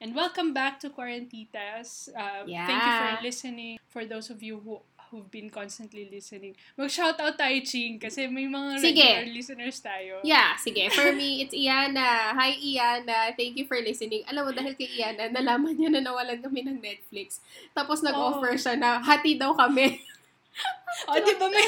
And welcome back to Quarantitas. Uh, Yeah. Thank you for listening. For those of you who who've been constantly listening. Mag-shoutout tayo, Ching, kasi may mga Sige. regular listeners tayo. Yeah, sige. For me, it's Iana. Hi, Iana. Thank you for listening. Alam mo, dahil kay Iana, nalaman niya na nawalan kami ng Netflix. Tapos nag-offer Oh. siya na hati daw kami. O, di ba may,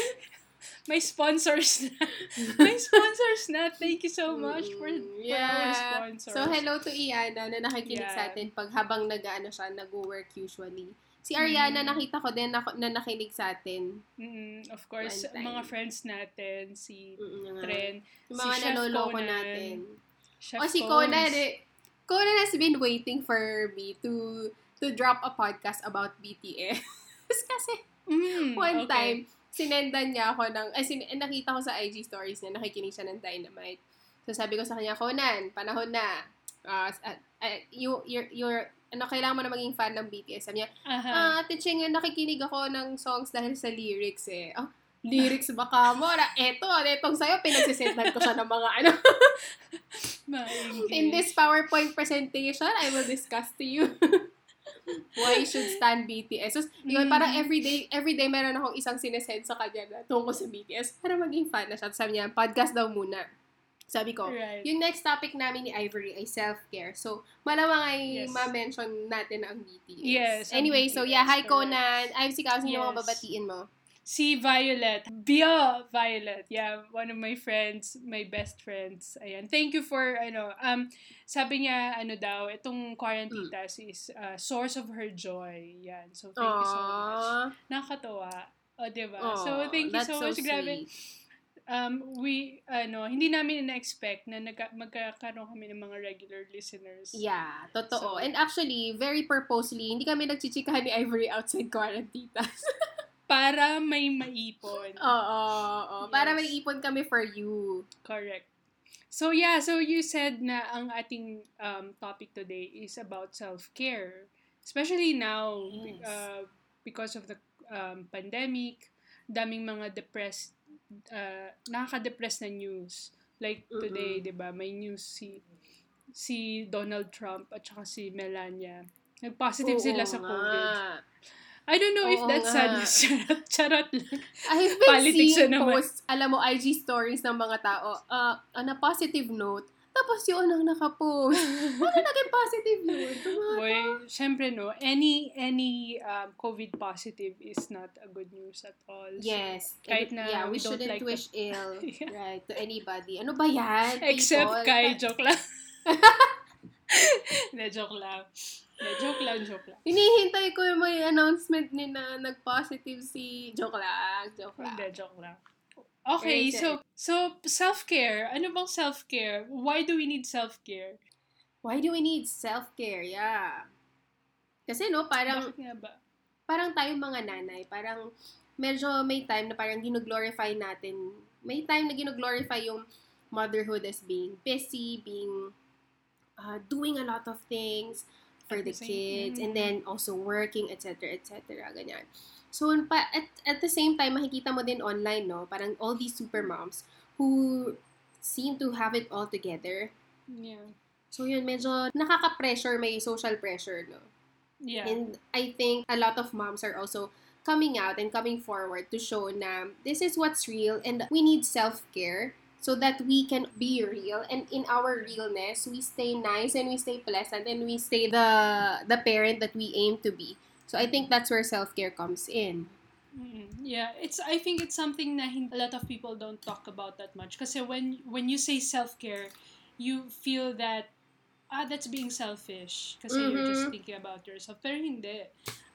may sponsors na. may sponsors na. Thank you so much for, Mm, for our sponsors. So, hello to Iana na nakikinig Yeah. sa atin pag habang nag-ano siya, nag-work usually. Si Ariana, Mm. nakita ko din na, na nakinig sa atin. Mm, of course, mga friends natin, si Mm, yung, Tren, yung mga si naloloko Conan, natin. Chef o si Cones. Conan, eh. Conan has been waiting for me to to drop a podcast about BTS. Kasi Mm, one okay. time, sinendan niya ako ng, ay, sin- eh, nakita ko sa IG stories niya, nakikinig siya ng Dynamite. So sabi ko sa kanya, Conan, panahon na. Uh, you, you're, you're, ano, kailangan mo na maging fan ng BTS. Sabi niya, Aha. ah, Ate Cheng, nakikinig ako ng songs dahil sa lyrics eh. Oh, lyrics ba ka mo? Na, eto, etong sa'yo, pinagsisendan ko siya ng mga ano. In this PowerPoint presentation, I will discuss to you why you should stand BTS. So, yun, Mm. parang everyday, everyday meron akong isang sinesend sa kanya na tungkol sa BTS para maging fan na siya. Sabi niya, podcast daw muna. Sabi ko, Right. yung next topic namin ni Ivory ay self-care. So, malamang ay Yes. ma-mention natin ang BTS. Yes, Anyway, so yeah, hi BTS, Conan. I'm si Kao. Sino Yes. mga babatiin mo? Si Violet. Bio Violet. Yeah, one of my friends, my best friends. Ayan. Thank you for, ano, um, sabi niya, ano daw, itong quarantitas is uh, source of her joy. Yan. So, thank you so much. Aww. Nakakatawa. O, diba? Aw, so, thank you that's so much. Grabe. sweet. Um, we, ano, hindi namin na-expect na nagka, magkakaroon kami ng mga regular listeners. Yeah, totoo. So- And actually, very purposely, hindi kami nagchichikahan ni Ivory outside quarantitas. Para may maipon. Oo, oo. Para Yes. may ipon kami for you. Correct. So yeah, so you said na ang ating um, topic today is about self-care. Especially now Yes. uh, because of the um, pandemic, daming mga depressed uh, nakaka-depress na news. Like today, 'di ba? May news si si Donald Trump at saka si Melania. Nag-positive Oo sila sa nga. I don't know if Oo that's nga. sadness. Charot, charot lang. I've been Politics seeing naman. posts, alam mo, IG stories ng mga tao, uh, on a positive note, tapos yung unang nakapost. Ano naging positive yun? Tumata. Boy, syempre no, any any um, COVID positive is not a good news at all. So, Yes. Kahit And, na yeah, we, we don't shouldn't like wish ill Yeah. right to anybody. Ano ba yan? except people? kay joke lang. Hindi, joke lang. Hindi, joke lang, joke lang. Hinihintay ko yung may announcement ni na nag-positive si... Joke lang, joke lang. Hindi, joke lang. Okay, so so self-care. Ano bang self-care? Why do we need self-care? Why do we need self-care? Yeah. Kasi no, parang Bakit nga ba? parang tayong mga nanay, parang medyo may time na parang gino-glorify natin. May time na gino-glorify yung motherhood as being busy, being uh, doing a lot of things for At the kids, mm. and then also working, etc., etc., ganyan. So, pa, at, at the same time, makikita mo din online, no? Parang all these super moms who seem to have it all together. Yeah. So, yun, medyo nakaka-pressure, may social pressure, no? Yeah. And I think a lot of moms are also coming out and coming forward to show na this is what's real and we need self-care so that we can be real and in our realness we stay nice and we stay pleasant and we stay the the parent that we aim to be. So I think that's where self-care comes in. Mm, Yeah, it's I think it's something hin- a lot of people don't talk about that much Because when when you say self-care, you feel that ah that's being selfish kasi you're just Mhm. thinking about yourself. Pero hindi.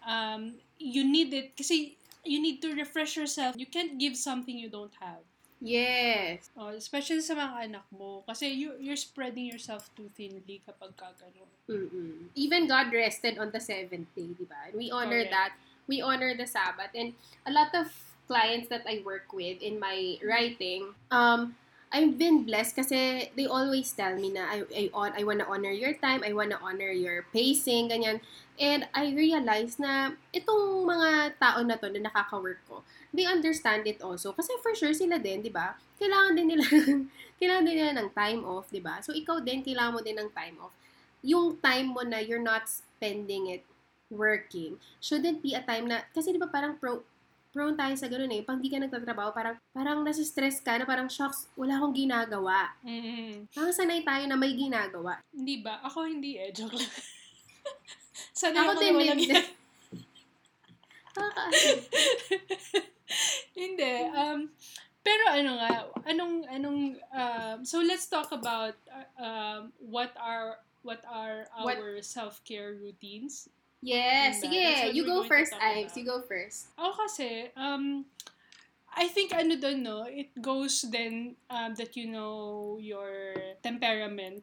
Um you need it kasi you need to refresh yourself. You can't give something you don't have. Yes. Oh, especially sa mga anak mo kasi you you're spreading yourself too thinly kapag ka ganun. Mm-mm. Even God rested on the seventh day, di ba? We honor Correct. that. We honor the Sabbath. And a lot of clients that I work with in my writing, um, I've been blessed kasi they always tell me na I, I, I wanna honor your time, I wanna honor your pacing, ganyan. And I realized na itong mga tao na to na nakaka-work ko, they understand it also. Kasi for sure sila din, di ba? Kailangan din nila, kailangan din nila ng time off, di ba? So ikaw din, kailangan mo din ng time off. yung time mo na you're not spending it working shouldn't be a time na, kasi di ba parang pro, prone tayo sa ganun eh. Pag di ka nagtatrabaho, parang, parang nasa stress ka na parang, shocks, wala akong ginagawa. Mm-mm. Parang sanay tayo na may ginagawa. Hindi ba? Ako hindi eh. Joke lang. Sana Ako din, hindi. Hindi. Um, pero ano nga, anong, anong, um, so let's talk about uh, um, what are, what are What- our self-care routines. yes, Diba? sige. What You go first, Ives. You go first. Ako kasi, um, I think ano doon, no, it goes then um, that you know your temperament.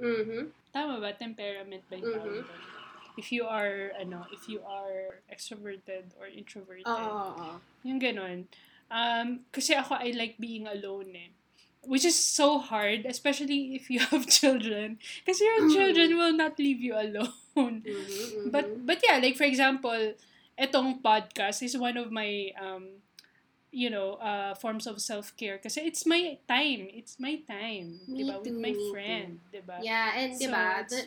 Mm-hmm. Tama ba? Temperament ba yung Mhm. doon? If you are, ano, if you are extroverted or introverted. Oo. Yung ganun. Um, kasi ako, I like being alone eh. Which is so hard, especially if you have children. Kasi your Mm. children will not leave you alone. Mhm, mhm. But but yeah, like for example, etong podcast is one of my um you know, uh forms of self-care kasi it's my time. It's my time, Me 'di ba? With too, my too. friend, 'di ba? Yeah, and So, diba, the,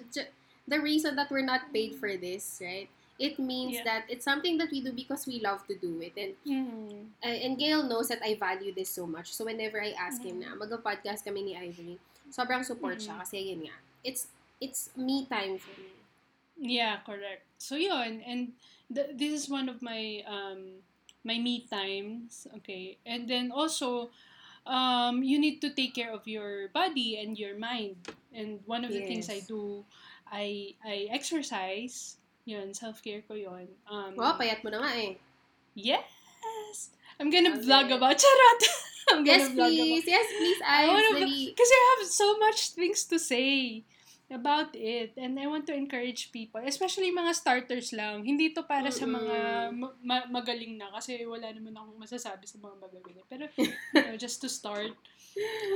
the reason that we're not paid for this, right? It means Yeah. that it's something that we do because we love to do it. And Mm. uh, and Gail knows that I value this so much. So whenever I ask him Mm-hmm. na, mag-podcast kami ni Ivory, sobrang support siya Mhm. kasi yun nga. It's it's me time for me. Yeah, correct. So yun, and th- this is one of my um my me times, okay? And then also um you need to take care of your body and your mind. And one of the things I Yes. do I I exercise. Yun, self-care ko yun. Um, Oh, payat mo na nga eh. Yes! I'm gonna Okay. vlog about charot. I'm gonna Yes, vlog please. Yes, please, I wanna Dali. Kasi I have so much things to say about it. And I want to encourage people, especially mga starters lang. Hindi to para sa mga ma- ma- magaling na kasi wala naman akong masasabi sa mga magaling. Pero, you know, just to start,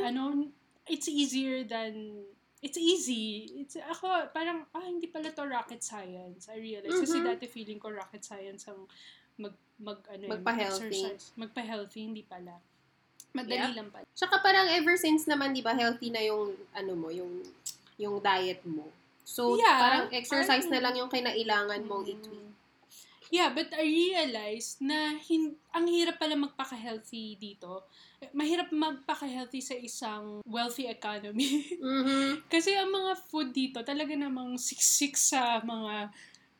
ano, it's easier than it's easy. It's, ako, parang, ah, hindi pala to rocket science. I realize. Kasi Mhm. dati feeling ko rocket science ang mag, mag, ano, Magpa-healthy. Magpa-healthy, hindi pala. Madali Yeah. lang pala. Tsaka parang ever since naman, di ba, healthy na yung, ano mo, yung, yung diet mo. So, Yeah, parang exercise parang- na lang yung kinailangan mong i-tweak. Yeah, but I realized na hin- ang hirap pala magpaka-healthy dito. Mahirap magpaka-healthy sa isang wealthy economy. Mhm. Kasi ang mga food dito talaga namang siksik sa mga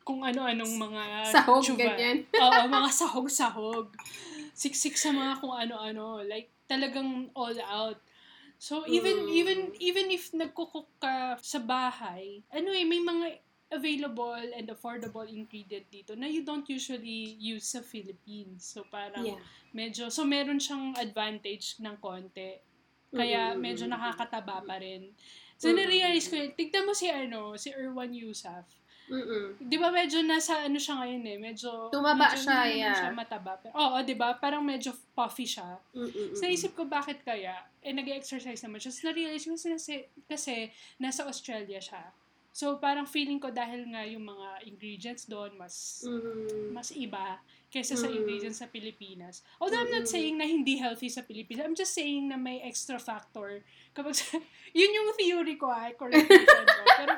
kung ano-anong mga Sahog, tsuba. ganyan. Oo, mga sahog-sahog. Siksik sa mga kung ano-ano. Like, talagang all out. So, even, Mm. even, even if nagkukook ka sa bahay, ano eh, may mga available and affordable ingredient dito na you don't usually use sa Philippines. So, parang Yeah. medyo, so meron siyang advantage ng konti. Kaya medyo nakakataba pa rin. So, Mm. na-realize ko yun. Tignan mo si, ano, si Erwan Yusuf. Mm-mm. Di ba medyo nasa ano siya ngayon eh, medyo... Tumaba medyo siya, yeah. siya mataba. Pero, oo, di ba? Parang medyo puffy siya. Mm-mm. So, naisip ko bakit kaya, eh, nag-exercise naman siya. So, na-realize ko kasi, kasi nasa Australia siya. So, parang feeling ko dahil nga yung mga ingredients doon mas Mhm. mas iba kaysa sa Mm. ingredients sa Pilipinas. Although I'm not Mm. saying na hindi healthy sa Pilipinas. I'm just saying na may extra factor. Kapag sa, yun yung theory ko ay correct I'm wrong. Pero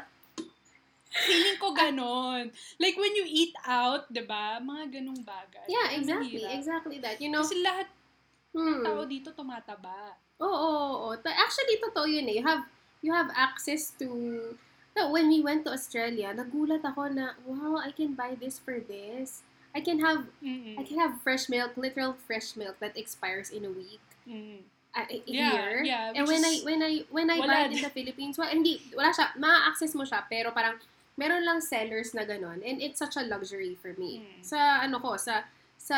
feeling ko ganon. Like when you eat out, 'di ba? Mga ganong bagay. Yeah, exactly. Exactly that. You know, Kasi lahat hmm. tao dito tumataba. Oo, oo, oo. Ta- Actually, totoo yun eh. You have, you have access to, no, when we went to Australia, nagulat ako na, wow, I can buy this for this. I can have, Mm-mm. I can have fresh milk, literal fresh milk that expires in a week. Mm. uh, a Yeah, year. yeah, And when I when I when I buy it in the Philippines, well, hindi wala siya, ma-access mo siya pero parang meron lang sellers na ganun and it's such a luxury for me. Mm. Sa ano ko, sa sa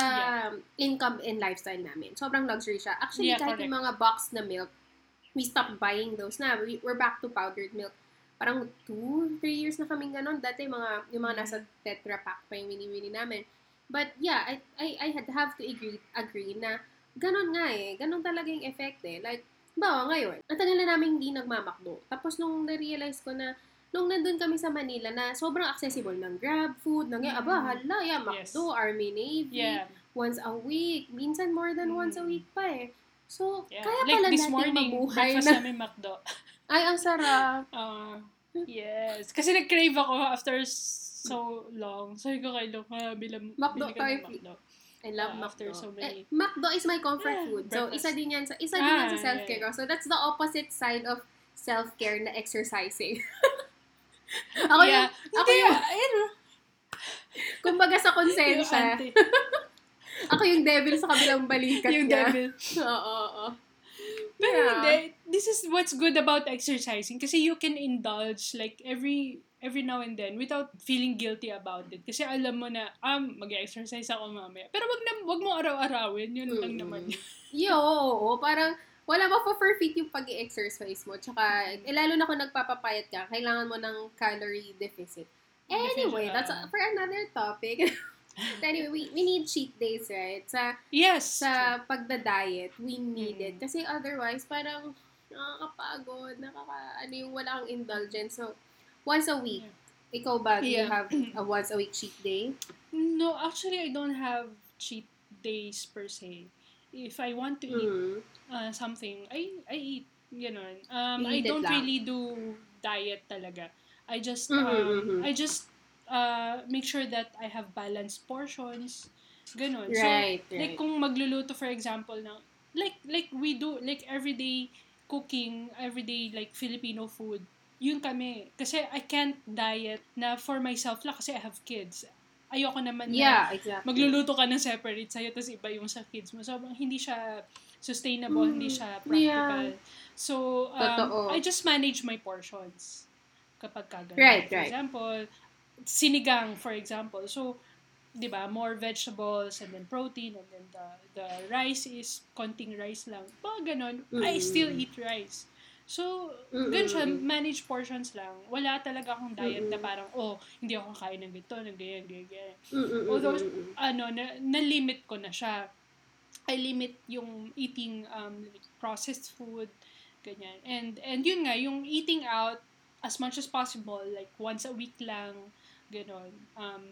income and lifestyle namin. Sobrang luxury siya. Actually, Yeah, kahit correct. yung mga box na milk, we stopped buying those na. We, we're back to powdered milk. Parang two, three years na kaming ganun. Dati mga, yung mga Mm. nasa Tetra Pak pa yung winnie namin. But yeah, I, I, I had have to agree, agree na ganun nga eh. Ganun talaga yung effect eh. Like, bawa ngayon, ang tagal na namin hindi nagmamakdo. Tapos nung na-realize ko na, nung nandun kami sa Manila na sobrang accessible ng Grab food, ng Mm. aba, hala, yeah, Yes. McDo, Army Navy, Yeah. once a week, minsan more than once a Mm. week pa eh. So, yeah. kaya like pala this natin morning, mabuhay breakfast na, namin McDo. ay, ang sarap. Uh, Yes. Kasi nag-crave ako after so long. Sabi ko kay Luca, bilang Macdo tayo. Macdo. I love Ah, after so many- Eh, Macdo is my comfort Yeah, food. So, breakfast. isa din yan sa, isa din yan Ah, sa self-care yeah, ko. So, that's the opposite side of self-care na exercising. ako yeah. yung, ako yung, ayun, kumbaga sa yung konsensya, ako yung devil sa kabilang balikat yung niya. devil. Oo, oo. Pero Yeah. hindi, this is what's good about exercising kasi you can indulge like every every now and then without feeling guilty about it. Kasi alam mo na, um, mag-exercise ako mamaya. Pero wag, na, wag mo araw-arawin, yun lang Mm. naman. Yo, oo, parang wala ba for fit yung pag exercise mo. Tsaka, eh, lalo na kung nagpapapayat ka, kailangan mo ng calorie deficit. Anyway, that's ah. for another topic. anyway, we, we need cheat days, right? Sa Yes! sa pagda-diet, we need Mm. it. Kasi otherwise, parang nakakapagod, nakaka, ano yung wala kang indulgence. So, once a week, ikaw ba, do you Yeah. have a once a week cheat day? No, actually, I don't have cheat days per se. If I want to eat Mm. uh, something, I I eat, ganon. Um, I don't lang. really do diet talaga. I just, Mhm, um, mhm. I just uh, make sure that I have balanced portions. Ganon. Right, so, right. like kung magluluto, for example, ng, like, like we do, like everyday cooking, everyday like Filipino food, yun kami. Kasi I can't diet na for myself lang kasi I have kids. Ayoko naman na yeah, exactly. magluluto ka ng separate sa'yo tapos iba yung sa kids mo. So, hindi siya sustainable, Mm, hindi siya practical. So, um, Totoo. I just manage my portions kapag kagano. Right, for right. example, sinigang, for example. So, di ba, more vegetables and then protein and then the, the rice is konting rice lang. Mga ganon. I Mm. still eat rice. So, Mm, ganun siya, manage portions lang. Wala talaga akong diet na Mm, mm. parang, oh, hindi ako kakain ng ganito, ng ganyan, ganyan, ganyan Mm, mm, mm, Although, ano, na, na-limit ko na siya. I limit yung eating um, like processed food, ganyan. And, and yun nga, yung eating out as much as possible, like once a week lang, ganon. Um,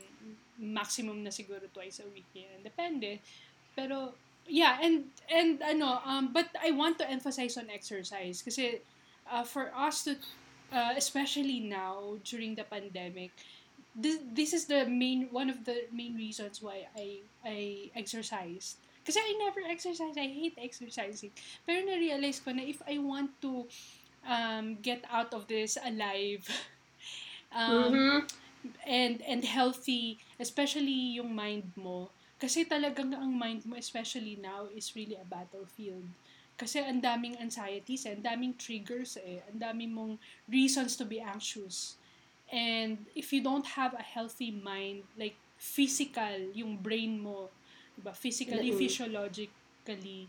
maximum na siguro twice a week yan. Depende. Pero, yeah, and, and ano, um, but I want to emphasize on exercise kasi uh, for us to, uh, especially now, during the pandemic, this, this is the main one of the main reasons why I I exercised. Kasi I never exercise. I hate exercising. Pero na-realize ko na if I want to um, get out of this alive um, Mhm. And and healthy, especially yung mind mo. Kasi talagang ang mind mo, especially now, is really a battlefield. Kasi ang daming anxieties, eh, ang daming triggers eh, ang daming mong reasons to be anxious. And if you don't have a healthy mind, like physical, yung brain mo, diba? physically, Mm-mm. physiologically,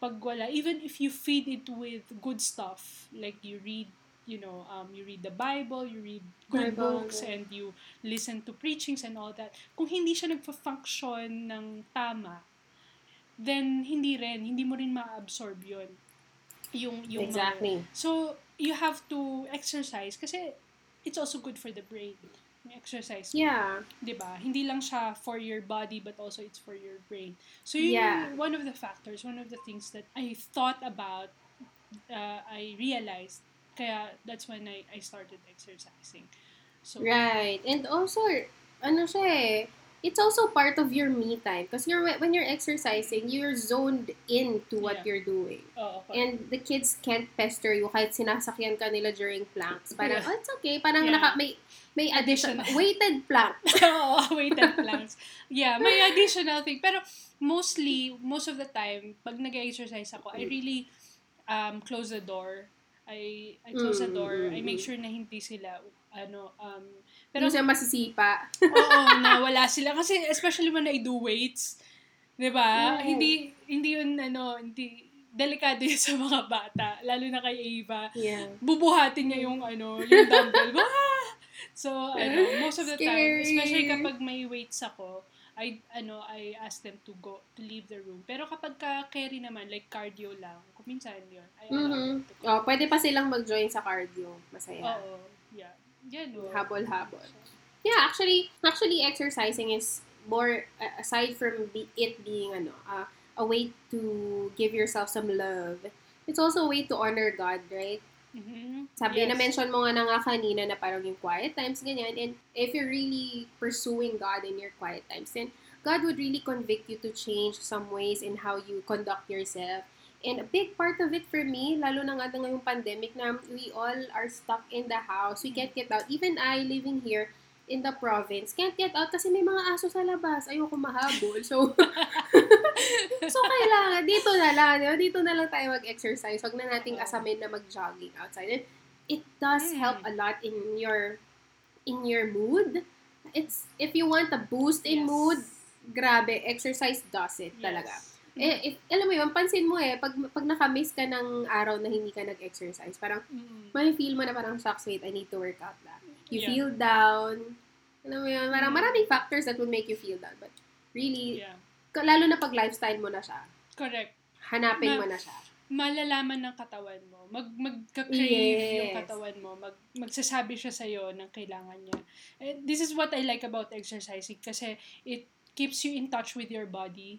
pag wala, even if you feed it with good stuff, like you read, you know, um, you read the Bible, you read good Bible, books, yeah. and you listen to preachings and all that, kung hindi siya nagpa-function ng tama, then hindi rin, hindi mo rin ma-absorb yun. Yung, yung mga- Exactly. so, you have to exercise kasi it's also good for the brain. Yung exercise. Yeah. 'di ba? Hindi lang siya for your body but also it's for your brain. So yun Yeah. yung one of the factors, one of the things that I thought about, uh, I realized. Kaya that's when I, I started exercising. So Right. And also, ano siya eh, it's also part of your me time. Because you're, when you're exercising, you're zoned into what Yeah. you're doing. oo, okay. And the kids can't pester you kahit sinasakyan ka nila during planks. Parang, Yeah. oh, it's okay. Parang Yeah. naka, may, may addition, Additional. weighted plank. Oo, weighted planks. Yeah, may additional thing. Pero mostly, most of the time, pag nag-exercise ako, I really um, close the door. I I close the Mm, door. mm, I make mm. sure na hindi sila ano um Pero, pero siya masisipa. oo, na wala sila kasi especially when I do weights, 'di ba? Oo. Hindi hindi yun ano, hindi delikado yun sa mga bata, lalo na kay Ava. Yeah. Bubuhatin niya yung ano, yung dumbbell. So, ano, most of the time, Scary. especially kapag may weights ako, I ano, I ask them to go to leave the room. Pero kapag ka carry naman like cardio lang, kung minsan 'yun. I Mhm. go. Oh, pwede pa silang mag-join sa cardio. Masaya. Oo, yeah. Yan, oh. Habol-habol. Yeah, actually, actually exercising is more uh, aside from be, it being ano, uh, a way to give yourself some love. It's also a way to honor God, right? Mhm. Sabi, Yes. na-mention mo nga na nga kanina na parang yung quiet times, ganyan. And if you're really pursuing God in your quiet times, then God would really convict you to change some ways in how you conduct yourself. And a big part of it for me, lalo na nga ngayong pandemic na we all are stuck in the house. We can't get out. Even I, living here in the province, can't get out kasi may mga aso sa labas. Ayoko mahabol. So, so kailangan, dito na lang, di ba? dito na lang tayo mag-exercise. Huwag na nating asamin na mag-jogging outside. And it does Mm. help a lot in your in your mood. It's if you want a boost in Yes. mood, grabe, exercise does it talaga. Yes. Eh, if, alam mo yun, pansin mo eh, pag, pag nakamiss ka ng araw na hindi ka nag-exercise, parang Mm. may feel mo na parang, shucks, wait, I need to work out na. You Yeah. feel down. Alam mo yun, parang Mm. maraming factors that would make you feel down. But really, Yeah. Lalo na pag lifestyle mo na siya, Correct. hanapin Na- mo na siya. malalaman ng katawan mo. Mag magka-crave yung Yes. katawan mo. Mag magsasabi siya sa ng kailangan niya. And this is what I like about exercising kasi it keeps you in touch with your body.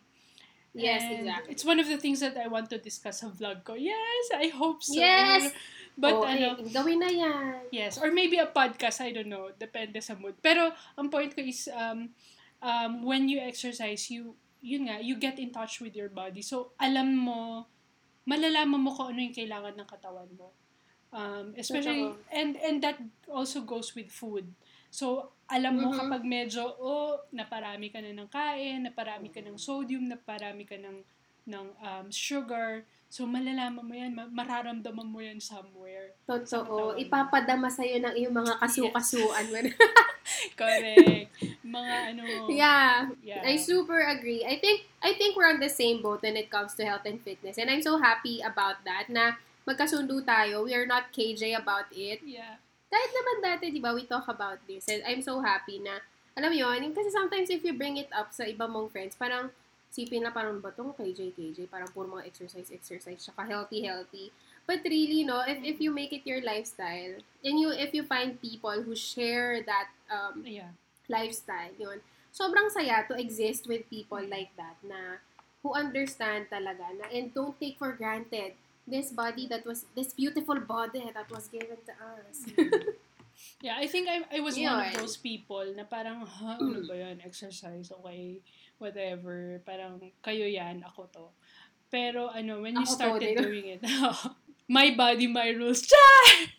Yes, And exactly. It's one of the things that I want to discuss sa vlog ko. Yes, I hope so. Yes! But oh, ano, eh, gawin na yan. Yes, or maybe a podcast, I don't know, depende sa mood. Pero ang point ko is um um when you exercise, you yun nga, you get in touch with your body. So alam mo malalaman mo kung ano yung kailangan ng katawan mo. Um especially and and that also goes with food. So alam mo Mhm. kapag medyo oh naparami ka na ng kain, naparami ka ng sodium, naparami ka ng ng um, sugar. So malalaman mo yan, ma- mararamdaman mo yan somewhere. Totoo. Ipapadama sa'yo ng iyong mga kasu-kasuan. Correct. Mga ano. yeah. Yeah. I super agree. I think I think we're on the same boat when it comes to health and fitness. And I'm so happy about that na magkasundo tayo. We are not KJ about it. Yeah. Kahit naman dati, di ba, we talk about this. And I'm so happy na, alam mo yun, kasi sometimes if you bring it up sa iba mong friends, parang sipin na parang ba tong KJ, KJ, parang puro mga exercise, exercise, tsaka healthy, healthy. But really, no, if, if you make it your lifestyle, and you if you find people who share that um, Yeah. lifestyle, yun, sobrang saya to exist with people like that na who understand talaga na and don't take for granted this body that was, this beautiful body that was given to us. Yeah, I think I, I was one of Yun. those people na parang, ha, ano ba yan, exercise, okay, whatever, parang, kayo yan, ako to. Pero, ano, when you Ako to, started ba? doing it, my body, my rules, Char!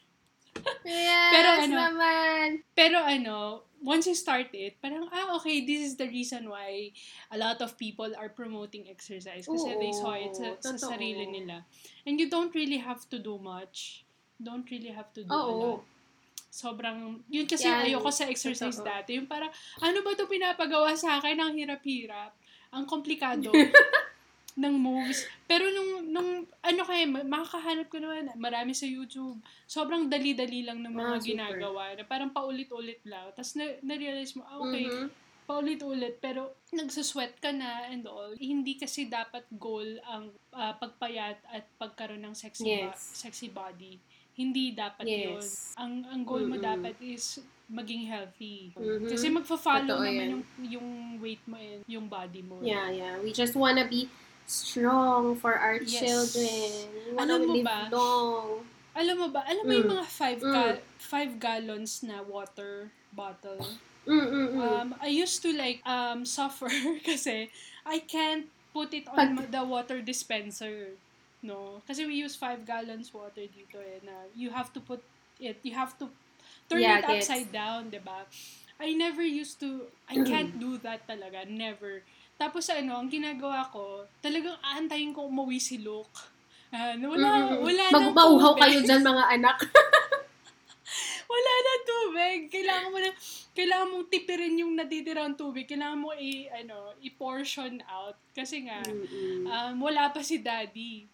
yes, Pero ano, naman. Pero ano, once you start it, parang, ah, okay, this is the reason why a lot of people are promoting exercise. Kasi they saw it sa, sa sarili nila. And you don't really have to do much. Don't really have to do a Oo. lot. Sobrang, yun kasi Yan. ayoko sa exercise Totoo. dati. Yung parang, ano ba to pinapagawa sa akin? Ang hirap-hirap. Ang komplikado ng moves. Pero nung, nung ano kaya, ma- makakahanap ko naman, marami sa YouTube. Sobrang dali-dali lang ng mga super. ginagawa. Na parang paulit-ulit lang. Tapos na, na-realize mo, ah, okay, Mhm. paulit-ulit. Pero nagsusweat ka na and all. Hindi kasi dapat goal ang ah, pagpayat at pagkaroon ng sexy, ba- Yes. sexy body. Hindi dapat yun. Yes. Ang, ang goal mo Mm-mm. dapat is maging healthy. Mhm. Kasi magfa-follow Totoo naman yan. yung, yung weight mo and yung body mo. Yeah, yeah. We just wanna be strong for our Yes. children. We wanna Alam mo live ba? long. Alam mo ba, alam mo yung Mm. mga 5 ga- five gallons na water bottle? Mm, mm, mm. Um, I used to like um suffer kasi I can't put it on Pag- the water dispenser. No, kasi we use 5 gallons water dito eh na you have to put it, you have to turn Yeah, it gets. upside down, 'di ba? I never used to I can't do that talaga, never. Tapos ano, ang ginagawa ko, talagang aantayin ko umuwi si Luke. Ah, wala, wala Mag- mauhaw tubig. kayo dyan, mga anak. Wala na tubig. Kailangan mo na, kailangan mong tipirin yung natitirang tubig. Kailangan mo i, ano, i-portion out. Kasi nga, um, wala pa si daddy.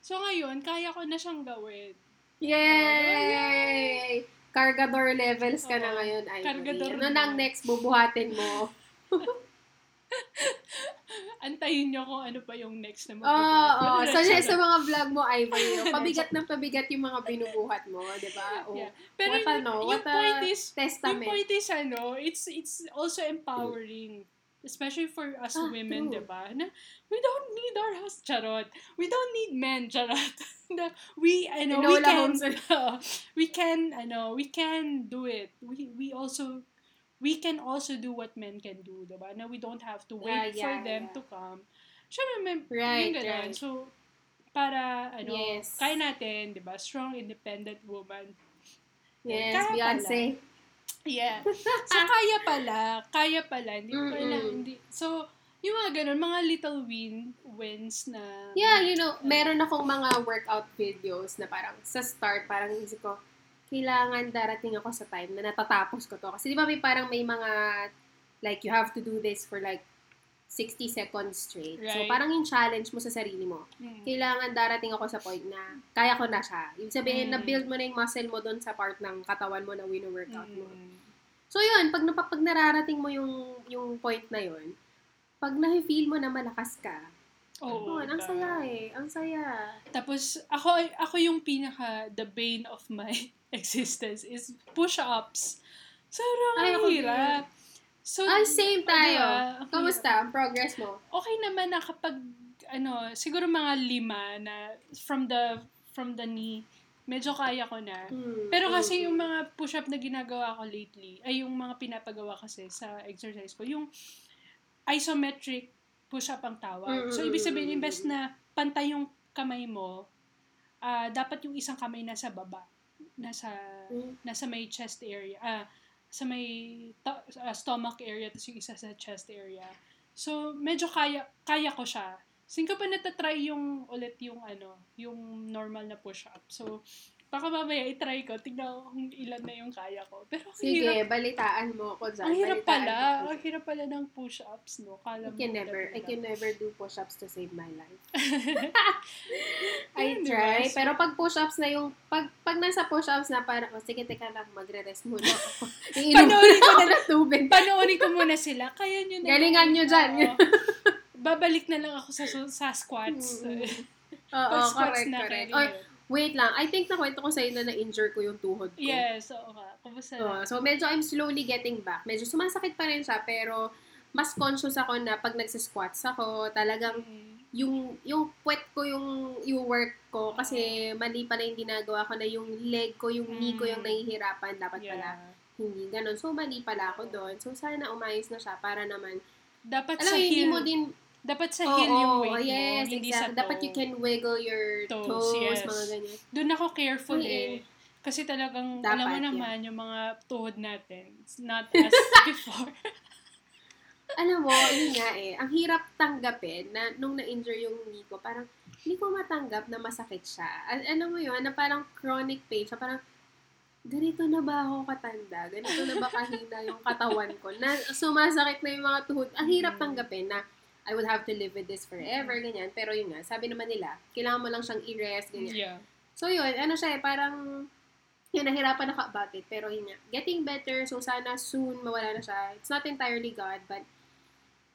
So ngayon, kaya ko na siyang gawin. Yay! Cargador levels ka na ngayon, Ivory. Cargador Ano na. nang next bubuhatin mo? Antayin nyo kung ano pa yung next na Oo, oh. Sa, Charot. sa mga vlog mo, Ivory, oh, pabigat ng pabigat yung mga binubuhat mo, di ba? Oh. Yeah. Pero what yung, ano, yung what point is, yung testament. point is ano, it's, it's also empowering. Especially for us Ah, women, true. diba? Na, we don't need our house, charot. We don't need men, charot. na, we, ano, we can, we can, ano, we can do it. We, we also, we can also do what men can do, diba? Na we don't have to wait Yeah, for them yeah. to come. Siyempre, may, Right, right. So, para, ano, Yes. kaya natin, diba? Strong, independent woman. Yes, Kaya Beyonce. Yeah. So, kaya pala. Kaya pala. Hindi ko alam. Hindi. So, yung mga ganun, mga little win, wins na... Yeah, you know, meron akong mga workout videos na parang sa start, parang isip ko, kailangan darating ako sa time na natatapos ko to. Kasi di ba may parang may mga, like, you have to do this for like 60 seconds straight. So, Right. parang yung challenge mo sa sarili mo. Mm. Kailangan darating ako sa point na kaya ko na siya. Ibig sabihin, Mm. na-build mo na yung muscle mo doon sa part ng katawan mo na wino-workout mo. Mm. So yun, pag, pag nararating mo yung, yung point na yun, pag na-feel mo na malakas ka, Oo. oh, ang saya eh. Ang saya. Tapos, ako, ako yung pinaka, the bane of my existence is push-ups. Sobrang Ay, ako hirap. So, Ay, same tayo. diba? Kamusta ang progress mo? okay naman na kapag ano, siguro mga lima na from the from the knee, medyo kaya ko na. Hmm. Pero kasi Hmm. yung mga push-up na ginagawa ko lately, ay yung mga pinapagawa kasi sa exercise ko, yung isometric push-up ang tawag. Mm, So, mm, ibig sabihin, imbes na pantay yung kamay mo, ah dapat yung isang kamay nasa baba. Nasa, Mm. nasa may chest area. Ah, sa may to- ah, stomach area, tapos yung isa sa chest area. So, medyo kaya, kaya ko siya. Sin ko pa natatry yung ulit yung ano, yung normal na push-up. So, baka mamaya i-try ko. Tignan ko kung ilan na yung kaya ko. Pero Sige, hirap. balitaan mo ako dyan. Ang hirap pala. mo. Ang hirap pala ng push-ups, no? Kala I mo can never, madali I can never do push-ups to save my life. I try. Pero pag push-ups na yung, pag, pag nasa push-ups na parang, oh, sige, teka lang, magre-rest muna ako. Panoorin ko na- tubig. Panoorin ko muna sila. Kaya nyo na. Galingan nyo dyan. Babalik na lang ako sa sa squats. Oo, squats correct, na, correct. Or, wait lang. I think nakwento ko sa'yo na na-injure ko yung tuhod ko. Yes, oo nga. Kumusta na? so, medyo I'm slowly getting back. Medyo sumasakit pa rin siya, pero mas conscious ako na pag nagsisquats ako, talagang Mm. yung yung puwet ko yung yung work ko kasi mali pala yung ginagawa ko na yung leg ko, yung knee ko yung Mm. nahihirapan. Dapat pala Yeah. hindi ganun. So, mali pala ako doon. So, sana umayos na siya para naman, Dapat alam sa hindi heel. mo din, Dapat sa heel yung oo, weight yes, mo. Hindi exactly. sa Dapat you toe. can wiggle your Toes, toes, yes. mga ganyan. Doon ako careful Ay, eh. Kasi talagang, Dapat, alam mo yeah. naman, yung mga tuhod natin, it's not as before. Alam mo, yun nga eh, ang hirap tanggapin na nung na-injure yung knee ko, parang hindi ko matanggap na masakit siya. Al- alam mo yun, na parang chronic pain siya, parang ganito na ba ako katanda? Ganito na ba kahina yung katawan ko? Na sumasakit na yung mga tuhod. Ang hirap Mm. tanggapin na I would have to live with this forever, ganyan. Pero yun nga, sabi naman nila, kailangan mo lang siyang i-rest, ganyan. yeah. So yun, ano siya eh, parang yun, nahirapan ako about it. Pero yun nga, getting better. So sana soon mawala na siya. It's not entirely God, but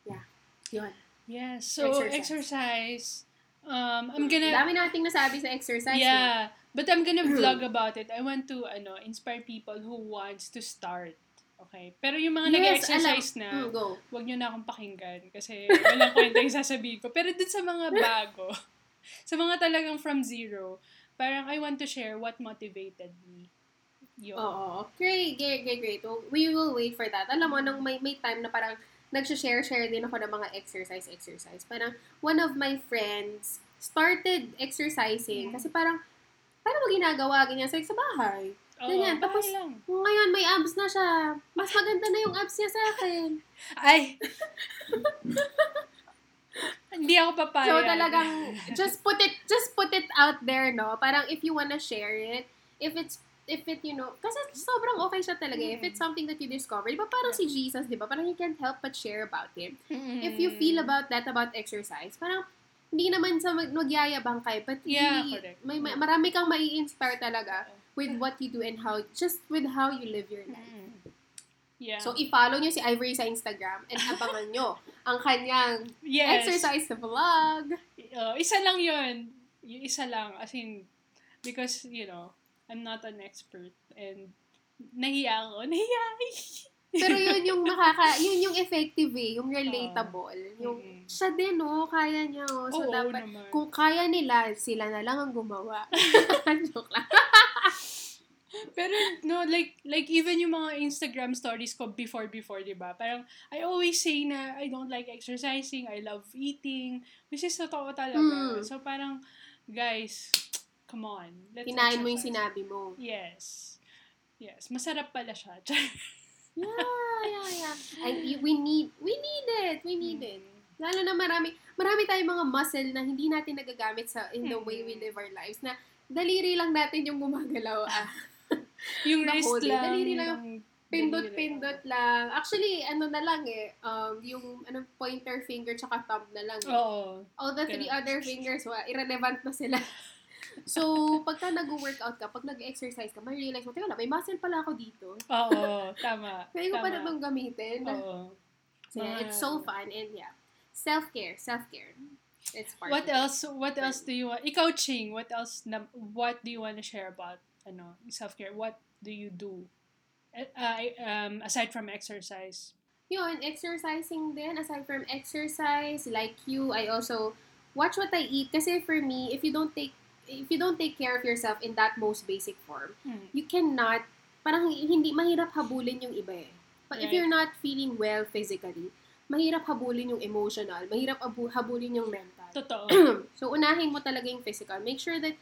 yeah, yun. Yeah, so Exercise. exercise. Um, I'm gonna... Dami nating nasabi sa exercise. no? Yeah. But I'm gonna vlog about it. I want to, ano, inspire people who wants to start. Okay? Pero yung mga Yes, nag-exercise na, Mm, go. wag nyo na akong pakinggan kasi walang kwenta yung sasabihin ko. Pero dun sa mga bago, sa mga talagang from zero, parang I want to share what motivated me. Yun. Oo. Great, great, great, great. We will wait for that. Alam mo, nung may, may time na parang nag-share-share din ako ng mga exercise, exercise. Parang one of my friends started exercising Mm. kasi parang, paano mo ginagawa ganyan sa, sa bahay? Oo, ganyan. bahay Tapos, lang. Ngayon, may abs na siya. Mas maganda na yung abs niya sa akin. Ay! Hindi ako papayag. So, talagang, just put it, just put it out there, no? Parang, if you wanna share it, if it's, if it, you know, kasi sobrang okay siya talaga. eh. If Mm. it's something that you discover, di ba parang si Jesus, di ba? Parang you can't help but share about it. Mm. If you feel about that, about exercise, parang, hindi naman sa mag- magyayabang kay, but Yeah, really, correct. may, may, marami kang mai-inspire talaga with what you do and how, just with how you live your life. Mm. Yeah. So, i-follow nyo si Ivory sa Instagram and abangan nyo ang kanyang yes. exercise vlog. Uh, isa lang yun. Yung isa lang. As in, because, you know, I'm not an expert. And, nahiya ako. Nahiya. Pero yun yung makaka, yun yung effective eh, yung relatable. Yung, Mm-mm. siya din oh, kaya niya oh. So, Oo dapat, naman. kung kaya nila, sila na lang ang gumawa. Joke lang. Pero no, like like even yung mga Instagram stories ko before before, 'di ba? Parang I always say na I don't like exercising, I love eating, which is totoo talaga. Mm. So parang guys, come on. Let's Hinahin mo yung sinabi mo. Yes. Yes, masarap pala siya. Yeah, yeah, yeah. And we need, we need it. We need Mm. it. Lalo na marami, marami tayong mga muscle na hindi natin nagagamit sa in the way we live our lives na daliri lang natin yung gumagalaw. Ah, yung Naku, wrist lang. daliri lang. ng- pindot-pindot lang. Actually, ano na lang eh, um, yung ano, pointer finger tsaka thumb na lang. Eh. Oo. All the three other fingers, wa, irrelevant na sila. So, pagka nag-workout ka, pag nag-exercise ka, ma-realize mo, teka lang, may muscle pala ako dito. Oo, tama. Kaya ko pa na tama. itong gamitin. Oo. So, yeah, it's so fun and yeah. Self-care, self-care. It's part What of it. else? What else do you want? Ikaw, Ching, what else? Na, what do you want to share about ano self-care? What do you do? Uh, um, aside from exercise. Yun, exercising din. Aside from exercise, like you, I also watch what I eat. Kasi for me, if you don't take if you don't take care of yourself in that most basic form, Hmm. you cannot, parang hindi, mahirap habulin yung iba eh. But if Right. you're not feeling well physically, mahirap habulin yung emotional, mahirap abu- habulin yung mental. Totoo. so, unahin mo talaga yung physical. Make sure that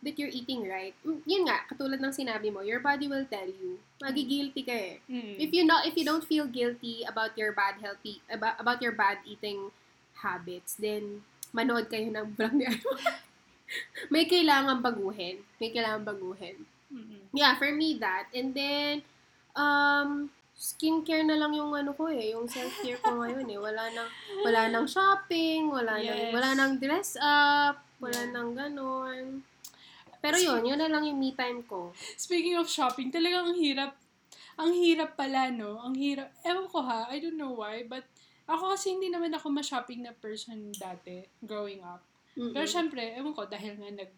that you're eating right. Mm, Yun nga, katulad ng sinabi mo, your body will tell you. Magigilty ka eh. Mm. If you not if you don't feel guilty about your bad healthy about, about your bad eating habits, then manood kayo ng vlog ni. May kailangan baguhin. May kailangan baguhin. Mm-mm. Yeah, for me that. And then um skincare na lang yung ano ko eh, yung self-care ko ngayon eh. Wala nang wala nang shopping, wala nang Yes. wala nang dress up, wala Yeah. nang ganon. Pero yun, yun na lang yung me time ko. Speaking of shopping, talagang ang hirap. Ang hirap pala, no? Ang hirap. Ewan ko ha, I don't know why, but ako kasi hindi naman ako ma-shopping na person dati, growing up. Mm-mm. Pero syempre, ewan ko, dahil nga nag,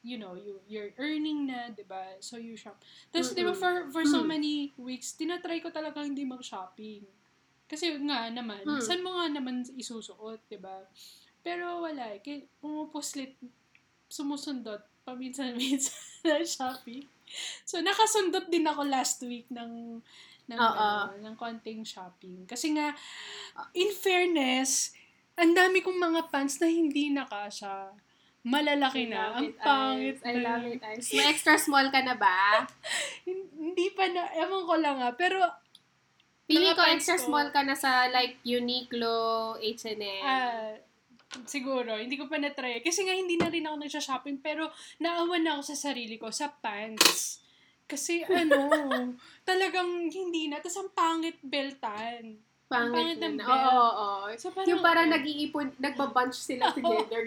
you know, you, you're earning na, di ba? So you shop. Tapos, di ba, for, for so Mm. many weeks, tinatry ko talaga hindi mag-shopping. Kasi nga naman, Mm. saan mo nga naman isusuot, di ba? Pero wala eh. Kaya pumupuslit, sumusundot, paminsan-minsan na shopping. So, nakasundot din ako last week ng ng, ano, ng konting shopping. Kasi nga, in fairness, ang dami kong mga pants na hindi nakasya. Malalaki na. Ang it, pangit. I love it, Ice. May extra small ka na ba? Hin- Hindi pa na, ewan ko lang ah. Pero, Pili ko extra ko. small ka na sa like Uniqlo, H&M. ah, siguro, hindi ko pa na-try. Kasi nga, hindi na rin ako nagsha-shopping. Pero, naawan na ako sa sarili ko sa pants. Kasi, ano, talagang hindi na. Tapos, ang pangit beltan. Pangit pangit ng na. Oo, oo, oo. So, parang, Yung parang nag-iipon, nagbabunch sila together.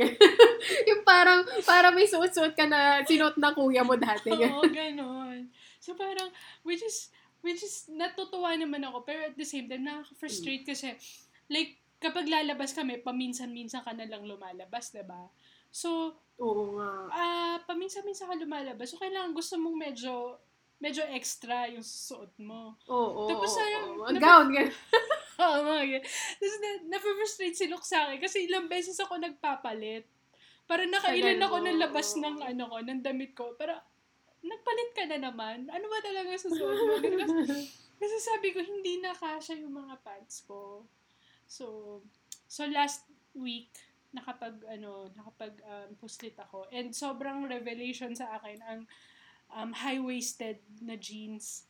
yung parang, parang may suot-suot ka na sinuot na kuya mo dati. Oo, ganon. So, parang, which is, which is, natutuwa naman ako. Pero at the same time, nakaka-frustrate kasi, like, kapag lalabas kami, paminsan-minsan ka na lang lumalabas, ba So, Oo nga. ah paminsan-minsan ka lumalabas. So, kailangan gusto mong medyo, medyo extra yung suot mo. Oo, oo, Tapos, oo, sayang, oo. Ang nap- gown, ganun. Oo, mga ganyan. Tapos, na, na-frustrate si Luke sa akin kasi ilang beses ako nagpapalit. Para nakailan ako ng labas ng, ano ko, ng damit ko. Pero, nagpalit ka na naman. Ano ba talaga sa suot mo? Ganun. Kasi, kasi sabi ko, hindi na kasha yung mga pants ko. So, so last week, nakapag, ano, nakapag um, puslit ako. And sobrang revelation sa akin ang um, high-waisted na jeans.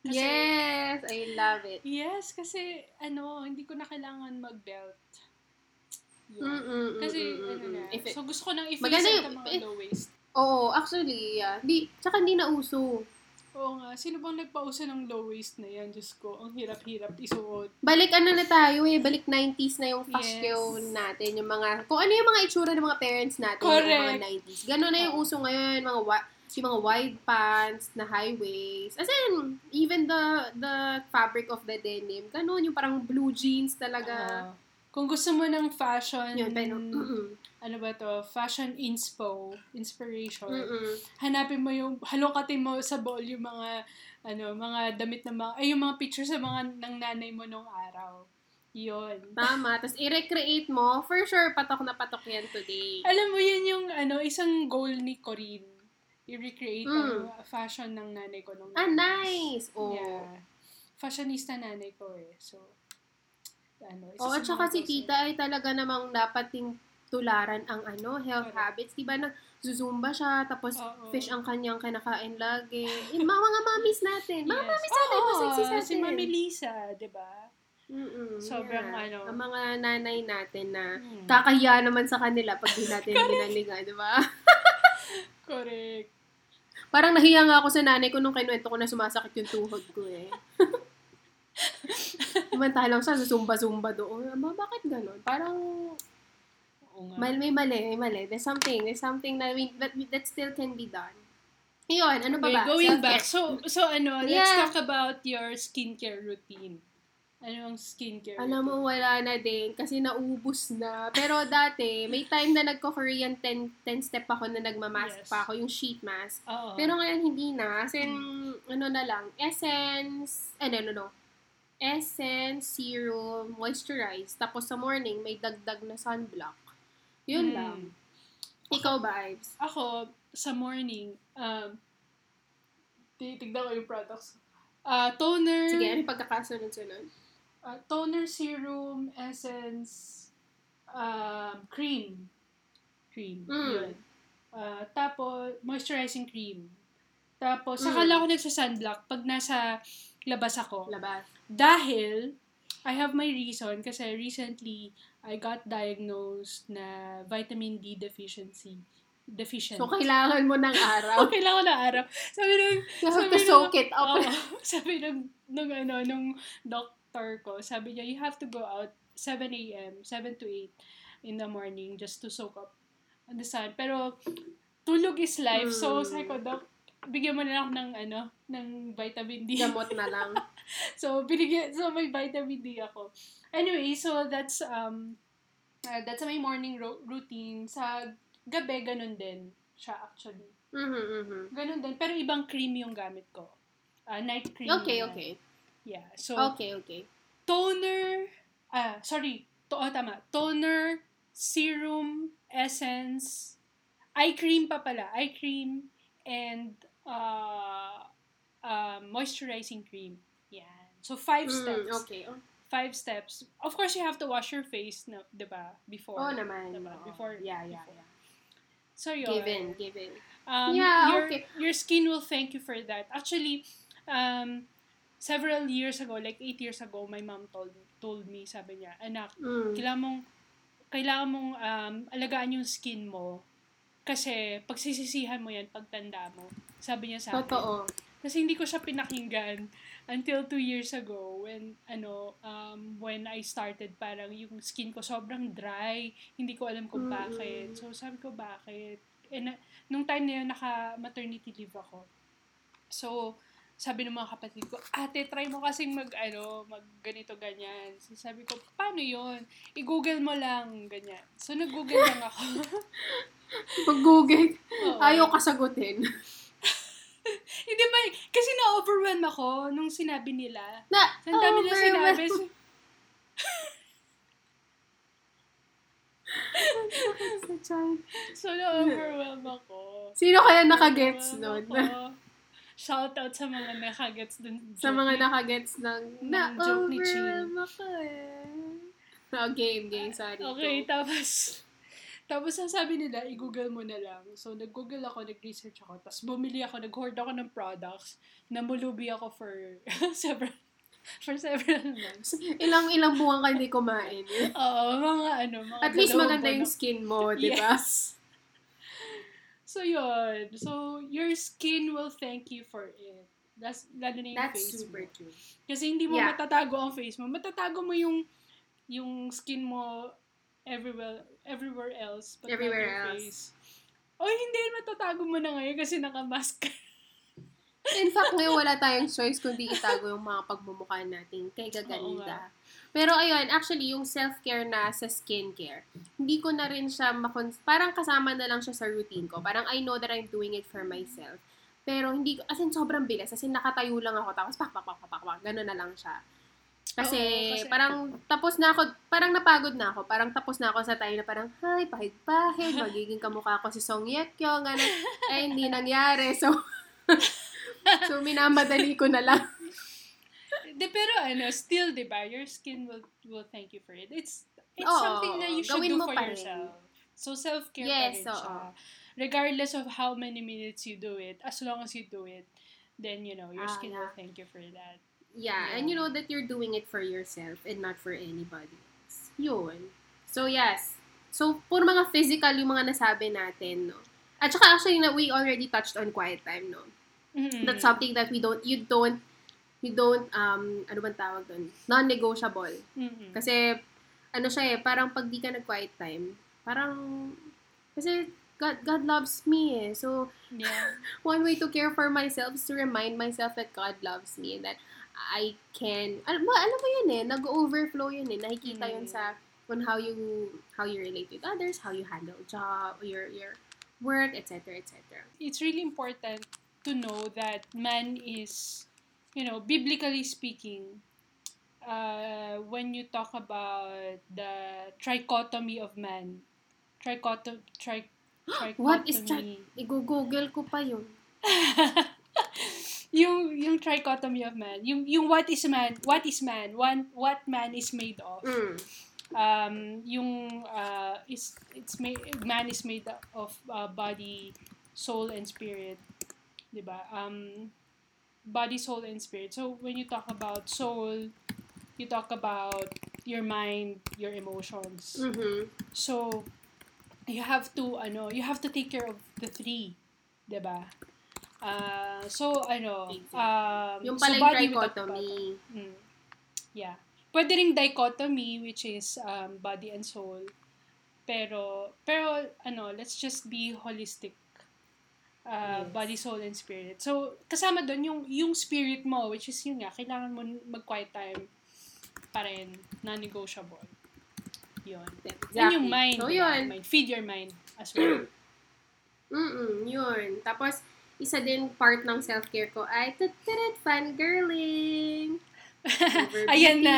Kasi- yes, I love it. Yes, kasi ano, hindi ko na kailangan mag-belt. Mm-mm, Kasi mm-mm, ano na. If it- so gusto ko nang i-face yung- mga eh, low waist. Oo, actually, yeah. Di, tsaka hindi na uso. Oo nga, sino bang nagpauso ng low waist na yan? Diyos ko, ang hirap-hirap isuot. Balik ano na tayo eh, balik 90s na yung fashion Yes. natin, yung mga, kung ano yung mga itsura ng mga parents natin, yung Correct. mga 90s. Ganun na yung uso ngayon, mga wa- yung mga wide pants na high waist. As in, even the the fabric of the denim, ganun, yung parang blue jeans talaga. Ah, kung gusto mo ng fashion, Yun, pero, mm-mm. ano ba to, fashion inspo, inspiration, Mm-mm. hanapin mo yung, halukatin mo sa ball yung mga, ano, mga damit na mga, ay, yung mga pictures sa mga ng nanay mo nung araw. Yun. Tama. Tapos, i-recreate mo. For sure, patok na patok yan today. Alam mo, yun yung, ano, isang goal ni Corinne. I-recreate Mm. ang fashion ng nanay ko nung Ah, nice! Oh. Yeah. Fashionista nanay ko eh. So, ano, Oo, sa at saka mga si tita ay talaga namang dapat ting tularan ang ano, health Correct. habits. Diba na zuzumba siya, tapos Oo. fish ang kanyang kinakain lagi. Yung mga, mga mamis natin. Mga Yes. mamis natin, Oo, masexy sa Si. Mami Lisa, di ba? Mm-mm, Sobrang yeah. ano. Ang mga nanay natin na Hmm. kakahiya naman sa kanila pag di natin ginalinga, di ba? Correct. Parang nahiya nga ako sa nanay ko nung kinuwento ko na sumasakit yung tuhod ko eh. Samantalang siya, zumba-zumba doon. Ama, bakit ganun? Parang Oo nga. Mal, may mali, may mali. There's something, there's something that, we, that, we- that still can be done. Yun, ano ba Okay, ba? going Self-care. back. So, so ano, let's Yeah. talk about your skincare routine. Ano ang skincare Alam mo, wala na din kasi naubos na. Pero dati, may time na nagko-Korean 10, 10 step ako na nagmamask Yes. pa ako, yung sheet mask. Oo. Pero ngayon hindi na. As in, ano na lang, essence, ano, no, no. Essence, serum, moisturize. Tapos sa morning, may dagdag na sunblock. Yun Hmm. lang. Ikaw ba, Ives? Ako, sa morning, um, titignan ko yung products. Ah, toner. Sige, ano yung pagkakasunod-sunod? Ah, toner, serum, essence, um, cream. Cream. Mm. Yun. Ah, tapos, moisturizing cream. Tapos, Mm. saka lang ako nagsa-sunblock pag nasa labas ako. Labas. Dahil, I have my reason kasi recently, I got diagnosed na vitamin D deficiency. Deficient. So, kailangan mo ng araw. Okay lang ako na araw. Sabi nung, You have sabi to nung- soak it up. Oo. sabi nung, nung, ano, nung doctor ko, sabi niya, you have to go out 7 a.m., 7 to 8 in the morning just to soak up the sun. Pero, tulog is life. So, Mm. sabi ko, doc, bigyan mo na lang ng, ano, ng vitamin D. Gamot na lang. So, binigyan, so may vitamin D ako. Anyway, so that's, um, uh, that's my morning ro- routine. Sa gabi, ganun din siya actually. Mhm, mhm. Ganun din. Pero ibang cream yung gamit ko. Uh, night cream. Okay, okay. Yeah. So, Okay, okay. toner, ah, sorry, to, oh, tama. Toner, serum, essence, eye cream pa pala. Eye cream, and uh, uh, moisturizing cream. Yan. So, five Mm, steps. okay. Five steps. Of course, you have to wash your face, no, di ba? Before. Oo naman. Diba? oo. Before. Yeah, yeah, before. yeah. So, yun. Given, given. Um, Yeah, your, okay. Your skin will thank you for that. Actually, um, several years ago, like eight years ago, my mom told told me, sabi niya, anak, Mm. kailangan mong, kailangan mong um, alagaan yung skin mo. Kasi, pagsisisihan mo yan pagtanda mo. Sabi niya sa akin. Totoo. Kasi hindi ko siya pinakinggan until two years ago when, ano, um, when I started, parang yung skin ko sobrang dry. Hindi ko alam kung Mm-mm. bakit. So, sabi ko, bakit? And, uh, nung time na yun, naka-maternity leave ako. So, sabi ng mga kapatid ko, ate, try mo kasing mag, ano, mag ganito, ganyan. So, sabi ko, paano yon I-google mo lang, ganyan. So, nag-google lang ako. Pag-google, Oo. ayaw kasagutin. Hindi ba, kasi na-overwhelm ako nung sinabi nila. Na, Ang dami na overwhelmed. sinabi. So, Sa so na-overwhelm ako. Sino kaya nakagets nun? ako. Shout out sa mga nakagets dun. Sa mga nakagets ng Ng joke ni Chin. ako eh. Oh, game, game. Sorry. Okay, Go. tapos, tapos sasabi nila, i-google mo na lang. So, nag-google ako, nag-research ako, tapos bumili ako, nag-hoard ako ng products, namulubi ako for several, for several months. Ilang ilang buwan ka hindi kumain. Oo, mga ano, mga At least maganda yung skin mo, di ba? Yes. So, yun. So, your skin will thank you for it. That's, lalo na yung That's face super mo. true. Kasi hindi mo Yeah. matatago ang face mo. Matatago mo yung yung skin mo everywhere everywhere else but Everywhere else. face. O hindi matatago mo na ngayon kasi naka-mask ka. In fact, ngayon wala tayong choice kundi itago yung mga pagmumukha natin kay Oo gaganda. Pero ayun, actually, yung self-care na sa skincare, hindi ko na rin siya makon... Parang kasama na lang siya sa routine ko. Parang I know that I'm doing it for myself. Pero hindi ko... As in, sobrang bilis. As in, nakatayo lang ako. Tapos, pak, pak, pak, pak, pak, pak. Ganun na lang siya. Kasi, Oo, kasi- parang tapos na ako, parang napagod na ako. Parang tapos na ako sa time na parang, hay, pahid-pahid, magiging kamukha ko si Song Ye Kyo, gano'n. Eh, hindi nangyari. So, so minamadali ko na lang. De, pero ano, still, di ba, your skin will will thank you for it. It's it's Oo, something that you should do for pa rin. yourself. So, self-care Yes, pa rin oo. siya. Regardless of how many minutes you do it, as long as you do it, then, you know, your Ah, skin yeah. will thank you for that. Yeah, and you know that you're doing it for yourself and not for anybody else. Yun. So, yes. So, puro mga physical yung mga nasabi natin, no? At saka actually, na we already touched on quiet time, no? Mhm. That's something that we don't, you don't, you don't, um, ano bang tawag doon? Non-negotiable. Mhm. Kasi, ano siya eh, parang pag di ka nag-quiet time, parang, kasi God, God loves me eh. So, Yeah. one way to care for myself is to remind myself that God loves me and that I can, alam mo, alam mo yun eh, nag-overflow yun eh. Nakikita yun Mm. sa, on how you, how you relate with others, how you handle job, your, your work, etc., etc. It's really important to know that man is, you know, biblically speaking, uh, when you talk about the trichotomy of man, trichotomy, tri- trichotomy. What is tri- I-google ko pa yun. yung yung trichotomy of man, yung yung what is man, what is man, one what man is made of. Mm. Um yung uh is it's made man is made of uh, body, soul and spirit. 'Di ba? Um body, soul and spirit. So when you talk about soul, you talk about your mind, your emotions. Mhm. So, you have to, ano, you have to take care of the three. 'di ba? Uh, so, ano, um, Yung so pala yung talked about. trichotomy. Mm. Yeah. Pwede ring dichotomy, which is um, body and soul. Pero, pero, ano, let's just be holistic. Uh, Yes. Body, soul, and spirit. So, kasama doon yung, yung spirit mo, which is yun nga, kailangan mo mag-quiet time pa rin, non-negotiable. Yun. Exactly. And yung mind. So, yun. Mind. Feed your mind as well. Mm-mm, yun. Tapos, isa din part ng self-care ko ay tatarat fangirling. Ayan na.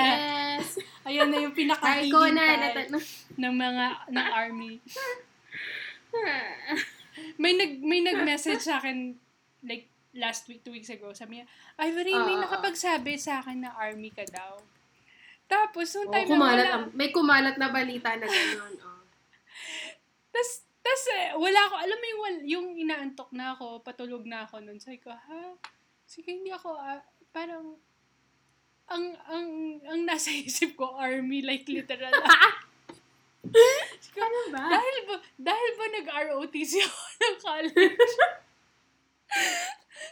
Ayan na yung na. pinakahihintay nata- ng mga, ng army. May nag may nag-message sa akin like last week, two weeks ago. Sabi niya, Ivory, may Oo, oo. nakapagsabi sa akin na army ka daw. Tapos, nung Oh, time na kumalat, wala, ang- may kumalat na balita na gano'n. Oh. tas, tas, eh, wala ako, alam mo yung, yung inaantok na ako, patulog na ako nun. Sabi ko, ha? Sige, hindi ako, ah, parang, ang, ang, ang nasa isip ko, army, like literal. Ano ba? dahil ba, dahil ba nag-ROTC ako ng college?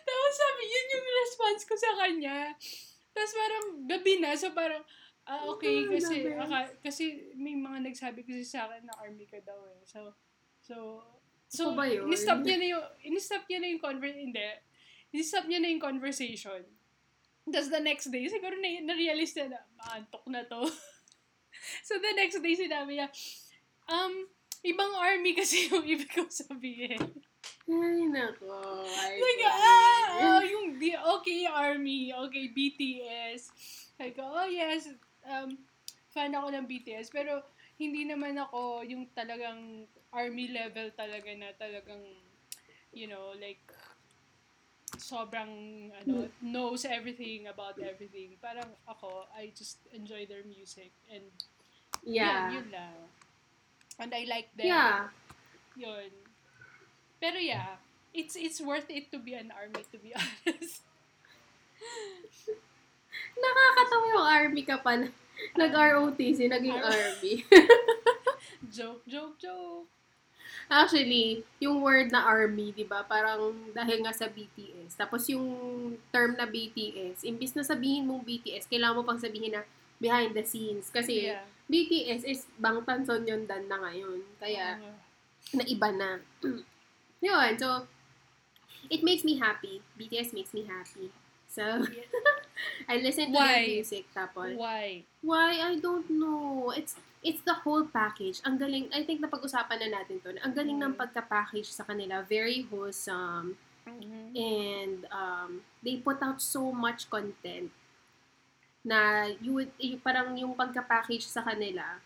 Tapos sabi, yun yung response ko sa kanya. Tapos parang gabi na, so parang, ah, okay, kasi, aka- kasi may mga nagsabi kasi sa akin na army ka daw eh. So, so, so, ba yun? in-stop niya na yung, in-stop niya na yung conversation, hindi, in-stop niya na yung conversation. Tapos the next day, siguro na, na-realize niya na, maantok na to. so the next day, sinabi niya, um, ibang army kasi yung ibig kong sabihin. Ay, nako. Like, ah, oh, yung, okay, army, okay, BTS. Like, oh, yes, um, fan ako ng BTS, pero hindi naman ako yung talagang army level talaga na talagang, you know, like, sobrang, ano, knows everything about everything. Parang ako, I just enjoy their music and Yeah. yun, yun lang. And I like them. Yeah. Yun. Pero yeah, it's it's worth it to be an army, to be honest. Nakakatawa yung army ka pa. na- Nag-ROTC, naging Ar- army. joke, joke, joke. Actually, yung word na army, di ba, parang dahil nga sa BTS. Tapos yung term na BTS, imbis na sabihin mong BTS, kailangan mo pang sabihin na behind the scenes. Kasi Yeah. BTS is Bangtan Sonyeondan na ngayon. Kaya, Uh, na iba na. Yun, so, it makes me happy. BTS makes me happy. So, I listen to Why? their music tapos. Why? Why? I don't know. It's it's the whole package. Ang galing, I think napag-usapan na natin to. Ang galing ng Mm. pagka-package sa kanila. Very wholesome. Mhm. And um, they put out so much content na you would, yung, parang yung pagka-package sa kanila.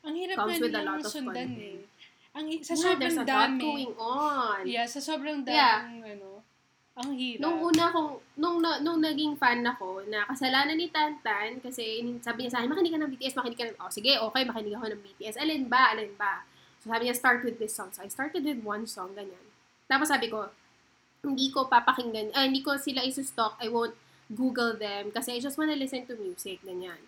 Ang hirap Comes nga with a lot of sundan eh. Ang, sa Yeah, sobrang there's a lot dami. going on. Yeah, sa sobrang dami, Yeah. ano, ang hirap. Nung una kong, nung, na- nung naging fan ako, na kasalanan ni Tantan, kasi sabi niya sa akin, makinig ka ng BTS, makinig ka ng, oh sige, okay, makinig ako ng BTS. Alin ba, alin ba? So sabi niya, start with this song. So I started with one song, ganyan. Tapos sabi ko, hindi ko papakinggan, ah, hindi ko sila isustalk, I won't Google them, kasi I just wanna listen to music, ganyan.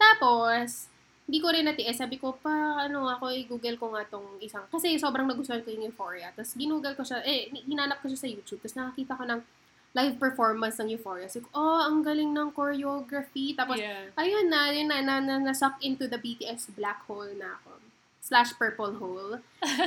Tapos, hindi ko rin natiis. Sabi ko, pa, ano ako, i-google ko nga tong isang, kasi sobrang nagustuhan ko yung Euphoria. Tapos, ginoogle ko siya, eh, hinanap ko siya sa YouTube. Tapos, nakakita ko ng live performance ng Euphoria. Sabi ko, oh, ang galing ng choreography. Tapos, yeah. ayun na, yun na, na, na, na-suck into the BTS black hole na ako. Slash purple hole.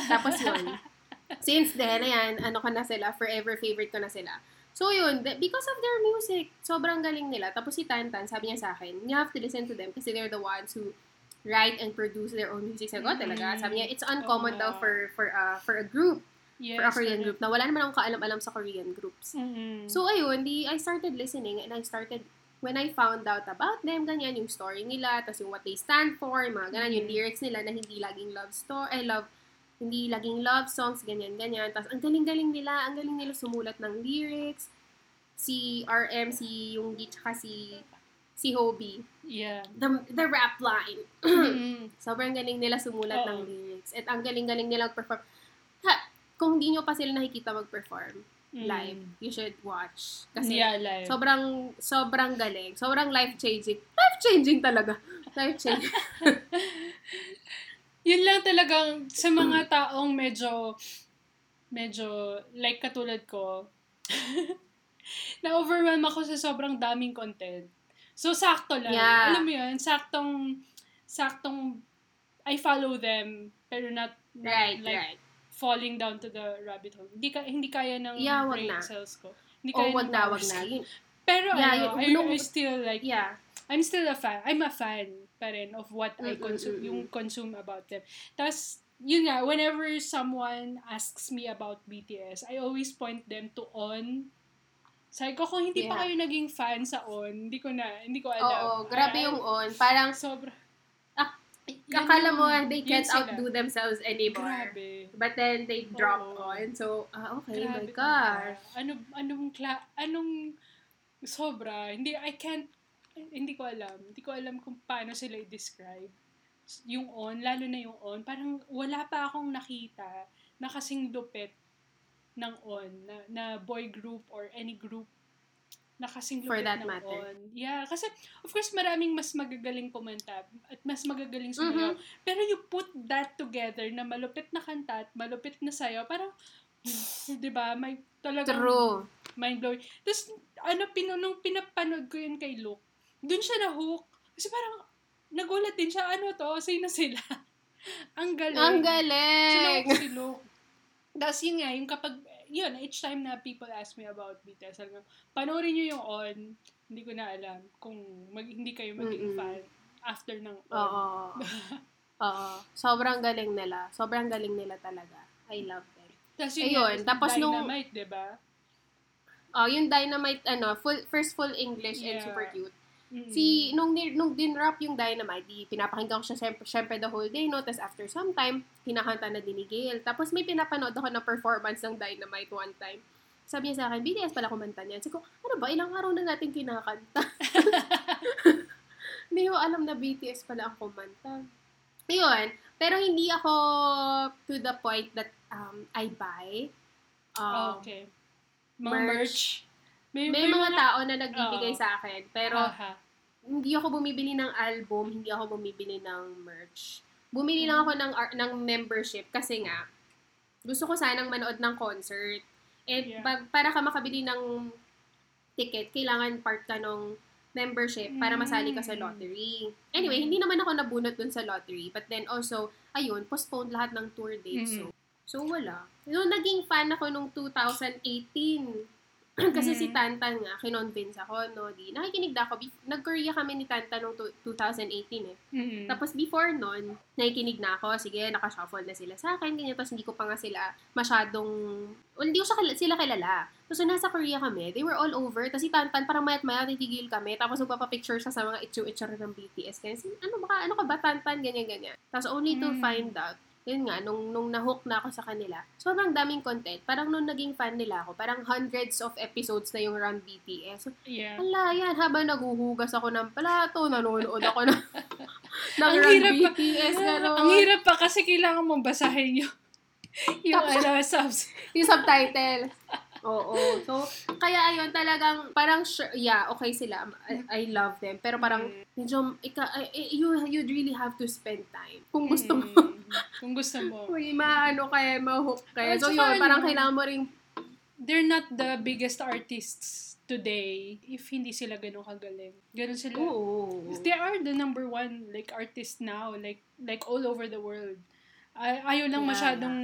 Tapos yun. Since then, ayan, ano ko na sila, forever favorite ko na sila. So yun, because of their music, sobrang galing nila. Tapos si Tantan, sabi niya sa akin, you have to listen to them kasi they're the ones who write and produce their own music. Sabi ko, "Oh, talaga? Sabi niya, it's uncommon Oo daw for for uh, for a group, yes, for a Korean group, na wala naman akong kaalam-alam sa Korean groups. Mhm. So, ayun, di, I started listening and I started, when I found out about them, ganyan, yung story nila, tapos yung what they stand for, yung mga ganyan, yung Mhm. lyrics nila na hindi laging love story, I love, hindi laging love songs, ganyan, ganyan. Tapos, ang galing-galing nila, ang galing nila sumulat ng lyrics. Si RM, si Yoongi, tsaka si, si Hobie. yeah. The, the rap line. Mhm. Sobrang galing nila sumulat Oo. ng lyrics. At ang galing-galing nila perform. Ha, kung hindi nyo pa sila nakikita mag-perform live, Mm. you should watch. Kasi, yeah, live. Sobrang, sobrang galing. Sobrang life-changing. Life-changing talaga. Life-changing. Yun lang talagang sa mga taong medyo, medyo, like katulad ko, na-overwhelm ako sa sobrang daming content. So, sakto lang. Yeah. Alam mo yun, saktong, saktong, I follow them, pero not, not right, like, right. falling down to the rabbit hole. Hindi, ka, hindi kaya ng Yeah, wag brain na. cells ko. Hindi Oh, kaya wag ng na, wag na. Pero Yeah, ano, I, I still like, Yeah. I'm still a fan. I'm a fan pa rin of what I consume, yung consume about them. Tapos, yun nga, whenever someone asks me about BTS, I always point them to On. Sabi ko, kung hindi pa Yeah. kayo naging fan sa On, hindi ko na, hindi ko Oo, alam. grabe Ah, yung on. Parang, Sobra. Ah, akala mo, they can't sila. outdo themselves anymore. Grabe. But then, they drop Oo. on. So, ah, okay, my Grabe gosh. talaga. Ano, anong, kla- anong, sobra. Hindi, I can't, hindi ko alam. Hindi ko alam kung paano sila i-describe. Yung on, lalo na yung on, parang wala pa akong nakita na kasing lupit ng on, na, na boy group or any group na kasing For lupit that ng matter. on. Yeah, kasi of course maraming mas magagaling kumanta at mas magagaling sumayaw. Mhm. Pero you put that together na malupit na kanta at malupit na sayaw, parang, 'di ba? May talagang True. mind blowing. Tapos ano pino nung pinapanood ko yun kay Luke, dun siya na hook. Kasi parang nagulat din siya, ano to? Sino sila? Ang galing. Ang galing! si Luke. Tapos yun nga, yung kapag, yun, each time na people ask me about BTS, sabi ko, panoorin nyo yung on, hindi ko na alam kung mag, hindi kayo maging Mm-mm. fan after ng on. Oo. Oo. Sobrang galing nila. Sobrang galing nila talaga. I love them. Tapos yun, Ayun, nga, tapos nung- Dynamite, di ba? Oh, yung Dynamite, ano, full, first full English and Yeah. super cute. Mm-mm. Si, nung, nung din-rap yung Dynamite, di, pinapakinggan ko siya syempre, syempre the whole day, no? Tapos after some time, kinakanta na din ni Gail. Tapos may pinapanood ako na performance ng Dynamite one time. Sabi niya sa akin, BTS pala kumanta niyan. Sabi ko, ano ba, ilang araw na natin kinakanta? Hindi ko alam na BTS pala ang kumanta. Ayun. Pero hindi ako to the point that um, I buy. Um, okay. Mga merch. merch. May, May mga tao na nagbibigay Oo. sa akin. Pero, Aha. hindi ako bumibili ng album, hindi ako bumibili ng merch. Bumili lang ako ng ng membership kasi nga gusto ko sanang manood ng concert. And Yeah. pag, para ka makabili ng ticket, kailangan part ka ng membership para masali ka sa Mm. lottery. Anyway, Mm. hindi naman ako nabunot dun sa lottery. But then also, ayun, postponed lahat ng tour dates. Mm. So, So, wala. Nung naging fan ako nung 2018, kasi si Mm. Tantan nga, kinonvince ako, no, di, nakikinig na ako. Bef- Nag-Korea kami ni Tantan tu- 2018 eh. Mm-mm. Tapos before nun, nakikinig na ako, sige, nakashuffle na sila sa akin, ganyan, tapos hindi ko pa nga sila masyadong, well, hindi ko sila kilala. Tapos nung nasa Korea kami, they were all over, tapos si Tantan, parang mayat maya titigil kami, tapos magpapapicture siya sa mga itsu-itsura ng BTS. Kaya, sin- ano ba, ano ka ba, Tantan, ganyan, ganyan. Tapos only to Mm. find out, yun nga, nung, nung nahook na ako sa kanila, sobrang daming content. Parang nung naging fan nila ako, parang hundreds of episodes na yung Run BTS. So, Yeah. Ala, yan, habang naguhugas ako ng plato, nanonood ako ng, ng Ang Run hirap pa- BTS, gano'n. Ang hirap pa kasi kailangan mong basahin yung yung ano, subs. Yung subtitle. Oo. So, kaya ayun, talagang, parang, sure, yeah, okay sila. I, I love them. Pero parang, Mm. medyo, ika, eh, you, you'd really have to spend time. Kung gusto mo. Mm. Kung gusto mo. Uy, maano kaya, mahook kaya. So, yun, parang ano, kailangan mo ring, They're not the biggest artists today if hindi sila ganun kagaling. Ganun sila. oo. They are the number one like artist now, like like all over the world. Ay, ayaw lang Yeah, masyadong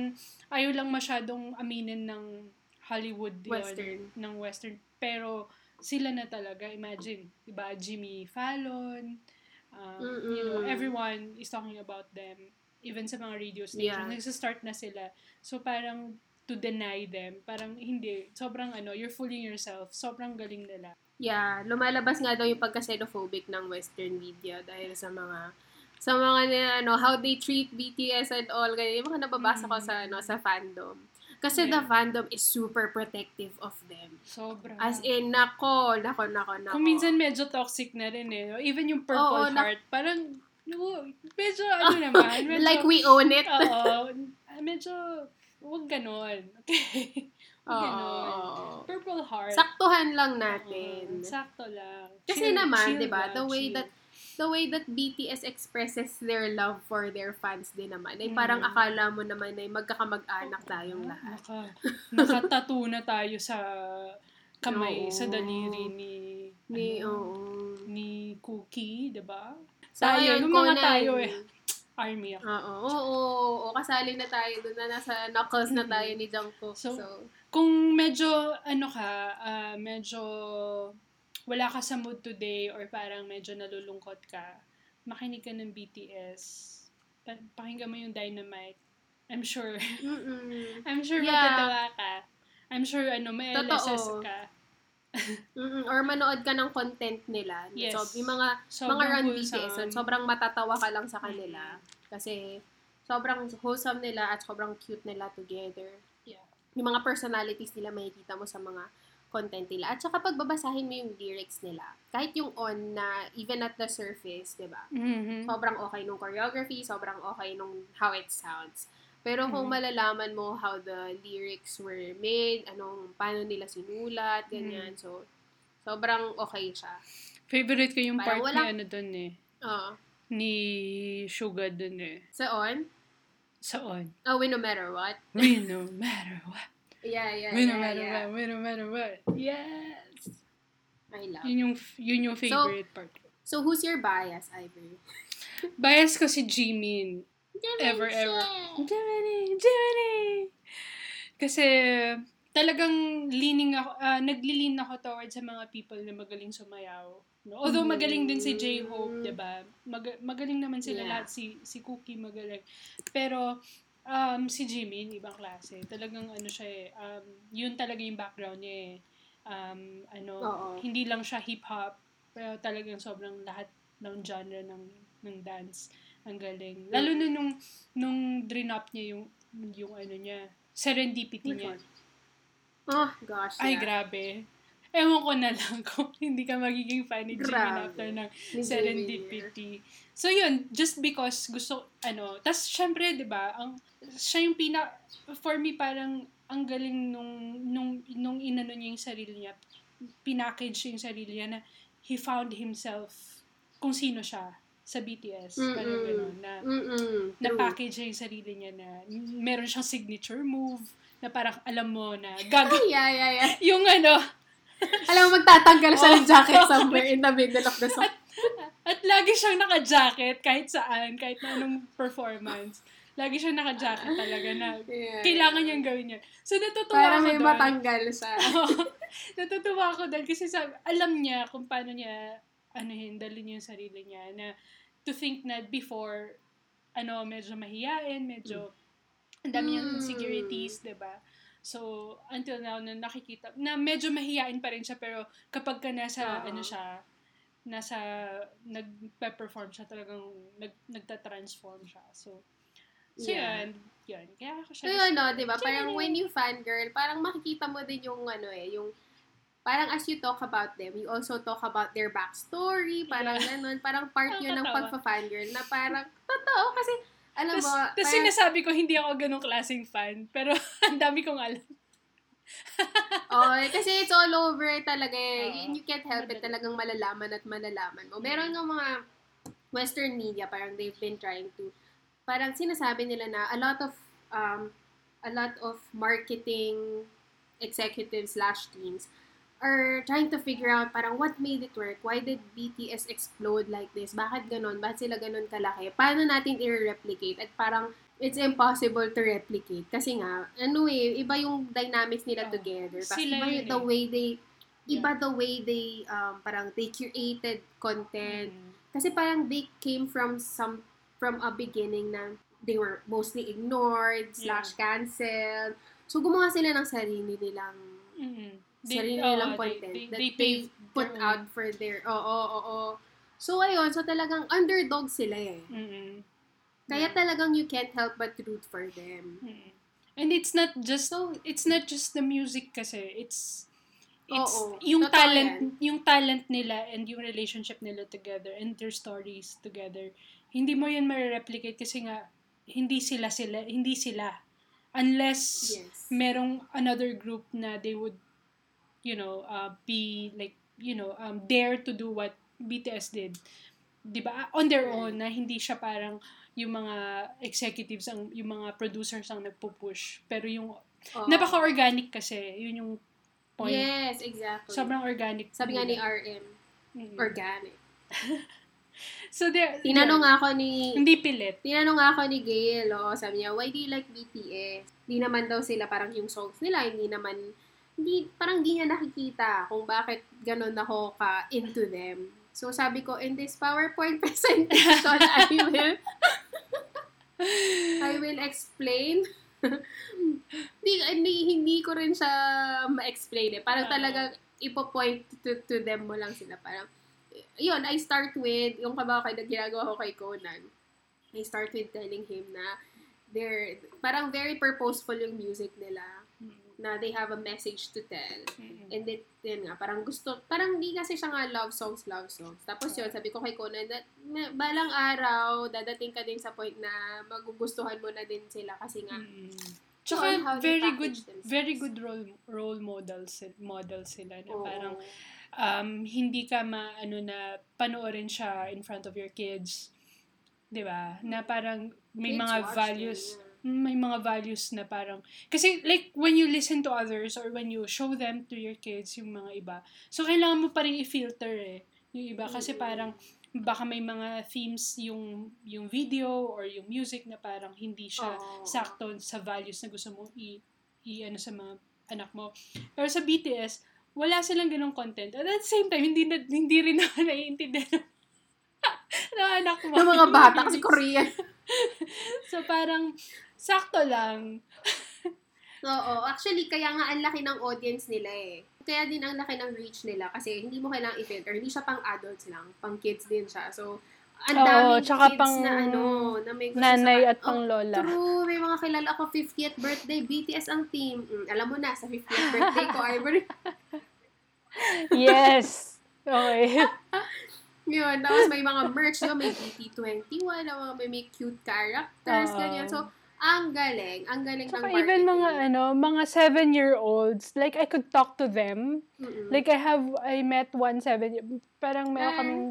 ayaw lang masyadong aminin ng Hollywood yun, Western. ng western. Pero sila na talaga, imagine, 'di ba? Jimmy Fallon, um, you know, everyone is talking about them. Even sa mga radio station, Yeah. nagsa-start na sila. So parang to deny them, parang hindi, sobrang ano, you're fooling yourself. Sobrang galing nila. Yeah, lumalabas nga daw yung pagka-xenophobic ng Western media dahil sa mga sa mga ano how they treat BTS and all ganyan. Yung mga nababasa ko sa ano sa fandom. Kasi the Yeah. fandom is super protective of them. Sobra. As in, nako, nako, nako, nako. Kung minsan medyo toxic na rin eh. Even yung Purple Oo, na- Heart, parang, no, medyo ano naman. Medyo, like we own it. Oo. medyo, wag ganon. Okay? Wag Oo. ganon. Purple Heart. Saktuhan lang oo, natin. sakto lang. Kasi Chill- naman, chill 'di ba, the way chill. that the way that BTS expresses their love for their fans din naman, ay parang Mm. akala mo naman ay magkakamag-anak tayong lahat. Naka, nakatato na tayo sa kamay, Oo. sa daliri ni, Ni, ano, oo. ni Cookie, 'di ba? So, Tayo, ayun, yung mga Conan. tayo eh. Army ako. Oo, oo, oo, oo, kasali na tayo doon na nasa knuckles na tayo ni Jungkook. So, So, Kung medyo, ano ka, ah, medyo wala ka sa mood today or parang medyo nalulungkot ka, makinig ka ng BTS. Pa- pakinggan mo yung Dynamite. I'm sure. I'm sure Yeah. matatawa ka. I'm sure, ano, may LSS Totoo. ka. or manood ka ng content nila. Yes. So, yung mga Sobrang mga run wholesome. BTS, sobrang matatawa ka lang sa kanila. Kasi, sobrang wholesome nila at sobrang cute nila together. Yeah. Yung mga personalities nila makikita mo sa mga content nila. At saka pagbabasahin mo yung lyrics nila, kahit yung on na even at the surface, di ba? Mhm. Sobrang okay nung choreography, sobrang okay nung how it sounds. Pero kung Mhm. malalaman mo how the lyrics were made, anong, paano nila sinulat, ganyan. Mm. So, sobrang okay siya. Favorite ko yung part Parang ni wala- ano dun eh. Oo. Ni Suga dun eh. So, on? Sa on. Oh, we no matter what. We no matter what. Yeah, yeah, no yeah, matter yeah. no matter what. Yes! I love. Yun yung, yun yung favorite part ko. So, who's your bias, Ivory? Bias ko si Jimin. Ever, ever. Jiminy! Jiminy! Kasi, talagang leaning ako, ah, naglilin ako towards sa mga people na magaling sumayaw. No? Although Mm. magaling din si J-Hope, 'di ba? Mag- magaling naman sila Yeah. lahat si si Cookie magaling. Pero um si Jimin ibang klase. Talagang ano siya eh, um yun talaga yung background niya eh. Um ano, Oo. hindi lang siya hip hop, pero talagang sobrang lahat ng genre ng ng dance. Ang galing. Lalo na nung nung drinop niya yung yung ano niya, serendipity niya. Oh, gosh. Ay, yeah. grabe. Ewan ko na lang kung hindi ka magiging fan ni Jimin after ng serendipity. So yun, just because gusto, ano, tas syempre, di ba, ang, siya yung pina, for me parang, ang galing nung, nung, nung inano niya yung sarili niya, pinackage yung sarili niya na he found himself kung sino siya sa BTS. Parang Mm-mm. gano'n, na, Mm-mm. Na-package niya yung sarili niya na meron siyang signature move, na parang alam mo na gag Yeah, yeah, yeah. yung ano, Alam mo, magtatanggal siya ng Oh. jacket somewhere in the middle of the song. At lagi siyang naka-jacket kahit saan, kahit na anong performance. Lagi siya naka-jacket talaga na Yeah. kailangan niyang gawin yun. So, natutuwa Para ako may doon. matanggal sa... natutuwa ako dahil kasi sa, alam niya kung paano niya ano dalhin yung sarili niya na to think na before ano medyo mahiyain, medyo ang dami Mm. insecurities, 'di ba? So, until now, na nakikita, na medyo mahiyain pa rin siya, pero kapag ka nasa, Oo. ano siya, nasa, nag-perform siya, talagang nag, nagta-transform siya. So, so Yeah. yun, yun. Kaya ako siya. So yun, no, gusto. di ba? Parang when you fangirl, parang makikita mo din yung ano eh, yung parang as you talk about them, you also talk about their backstory, parang Yeah. ganun, parang part yun ng pagpa-fangirl na parang, totoo, kasi, alam mo, tapos parang- sinasabi ko, hindi ako ganong klaseng fan. Pero, ang dami kong alam. oh, kasi it's all over talaga eh. Oo. You, you can't help it talagang malalaman at malalaman mo. Meron ng mga western media, parang they've been trying to, parang sinasabi nila na a lot of, um, a lot of marketing executives slash teams are trying to figure out parang what made it work? Why did BTS explode like this? Bakit ganon? Bakit sila ganon kalaki? Paano natin i-replicate? At parang it's impossible to replicate. Kasi nga, ano eh, iba yung dynamics nila Oo. together. Tapos Sila iba yun yung the eh. way they, iba the way they, um, parang they created content. Mm. Kasi parang they came from some, from a beginning na they were mostly ignored, slash canceled. So, gumawa sila ng sarili nilang Mm. sarili oo, nilang they- content they- that they they, put their out for their, oo, oo, oo. So, ayun, so talagang underdog sila eh. Mm-mm. Kaya Mm. talagang you can't help but root for them. Mm. And it's not just So, it's not just the music kasi. It's it's Oo, yung totoo talent yan. yung talent nila and yung relationship nila together and their stories together. Hindi mo yan ma-replicate kasi nga hindi sila sila, hindi sila unless yes. merong another group na they would you know uh, be like you know um, dare to do what BTS did 'di ba on their own na hindi siya parang yung mga executives ang yung mga producers ang nagpo-push pero yung Oo. napaka-organic kasi yun yung point Yes, exactly. sobrang organic Sabi nga ni. RM, Mm. organic. so there Tinanong nga ako ni hindi pilit Tinanong ako ni Gail, oo, sabi niya, why do you like BTS? Hindi naman daw sila parang yung songs nila, hindi naman, hindi, parang hindi niya nakikita kung bakit ganun ako ka into them. So sabi ko, in this PowerPoint presentation, I will, I will explain. hindi, hindi, hindi ko rin siya ma-explain eh. Parang Oo. talaga, ipo-point to, to them mo lang sila. Parang, yun, I start with, yung kabakay na ginagawa ko kay Conan. I start with telling him na they're, parang very purposeful yung music nila. Na they have a message to tell. Mm. And then, yun nga, parang gusto, parang hindi kasi siya nga love songs, love songs. Tapos yun, sabi ko kay Conan, that, na, balang araw, dadating ka din sa point na magugustuhan mo na din sila kasi nga, Mm. So, Tsaka very good themselves. very good role role models model sila na oo. parang um, hindi ka maano na panoorin siya in front of your kids. 'Di ba? Na parang may Kids mga values them, yeah. May mga values na parang kasi like when you listen to others or when you show them to your kids yung mga iba. So kailangan mo pa rin i-filter eh yung iba kasi parang baka may mga themes yung yung video or yung music na parang hindi siya Oo. sakto sa values na gusto mong i, i ano sa mga anak mo. Pero sa BTS, wala silang ganong content. At at the same time, hindi na, hindi rin naman naiintindihan ng, ng anak mo. Ng mga bata kasi Korean. so parang, sakto lang. Oo, actually, kaya nga ang laki ng audience nila eh. Kaya din ang laki ng reach nila kasi hindi mo kailangang i-filter. Hindi siya pang adults lang, pang kids din siya. So, ang daming tsaka kids pang na ano, na may gusto Nanay sa, at pang lola. True, may mga kilala ko 50th birthday, BTS ang team. Mm, alam mo na, sa 50th birthday ko, Ivory. Yes. Okay. Yun, tapos may mga merch, diba? may BT21, na mga may, may cute characters, Oo. ganyan. So, ang galing. Ang galing Tsaka ng even mga marketing. ano, mga seven-year-olds, like I could talk to them. Mm-mm. Like I have, I met one seven, parang meron Ah. kaming,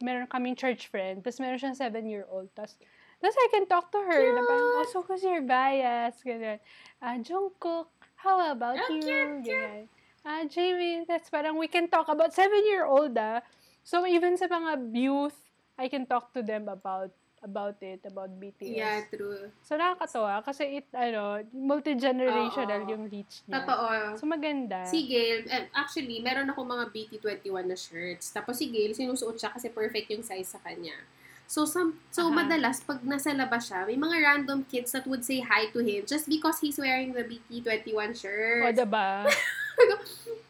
meron kaming church friend, tapos meron siyang seven-year-old, tapos, tapos I can talk to her, na parang, oh, so kasi you're biased, ganyan. Ah, Jungkook, how about Ah, you? cute, cute. Ganyan. Ah, Jamie, that's parang we can talk about seven-year-old, ah. So even sa mga youth, I can talk to them about about it, about BTS. Yeah, true. So, nakakatawa kasi it, ano, multi-generational Oo. yung reach niya. Totoo. So, maganda. Si Gail, eh, actually, meron ako mga BT21 na shirts. Tapos si Gail, sinusuot siya kasi perfect yung size sa kanya. So, some, so Aha. madalas, pag nasa labas siya, may mga random kids that would say hi to him just because he's wearing the BT21 shirt. o, diba?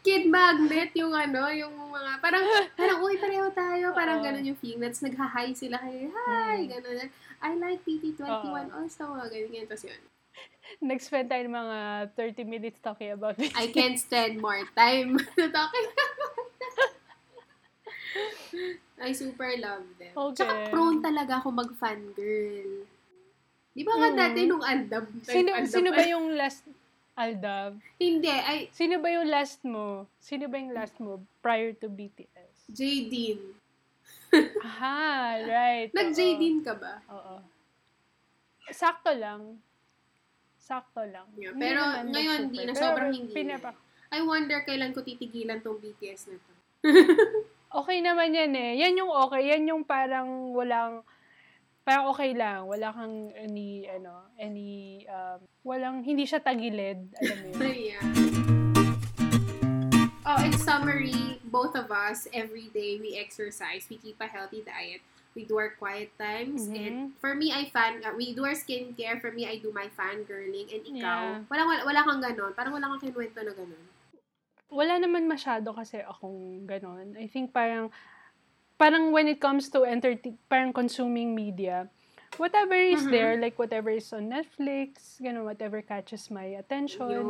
Kid magnet yung ano, yung mga, parang, parang, uy, pareho tayo. Parang Oo. ganun yung feeling. That's nagha-hi sila kay, hi, Hmm. ganun. I like BT21 Oo. also. Mga ganun, ganun. Tapos yun. Nag-spend tayo ng mga 30 minutes talking about it. I can't stand more time talking about that. I super love them. Okay. Tsaka prone talaga ako mag-fangirl. Di ba nga Mm. dati nung Aldab? Sino, sino ba yung last, Aldav? Hindi, ay, Sino ba yung last mo? Sino ba yung last mo prior to BTS? Jaydeen. Aha, right. oo. Nag-Jaydeen ka ba? Oo. Sakto lang. Sakto lang. Yeah, Hindi pero naman ngayon, nag-super. hindi na. Pero Sobrang hindi na. pinapa- I wonder kailan ko titigilan tong BTS na to. Okay naman yan eh. Yan yung okay. Yan yung parang walang, parang okay lang. Wala kang any, ano, any, um, walang, hindi siya tagilid. Alam mo yun. yeah. Oh, in summary, both of us, every day we exercise, we keep a healthy diet, we do our quiet times, Mhm. and for me, I fan, uh, we do our skincare, for me, I do my fangirling, and ikaw, Yeah. walang, wala, wala kang ganon, parang wala kang kinuwento na ganon. wala naman masyado kasi akong ganon. I think parang, parang when it comes to entertain, parang consuming media, whatever is Mhm. there, like whatever is on Netflix, ganon, whatever catches my attention. Yun.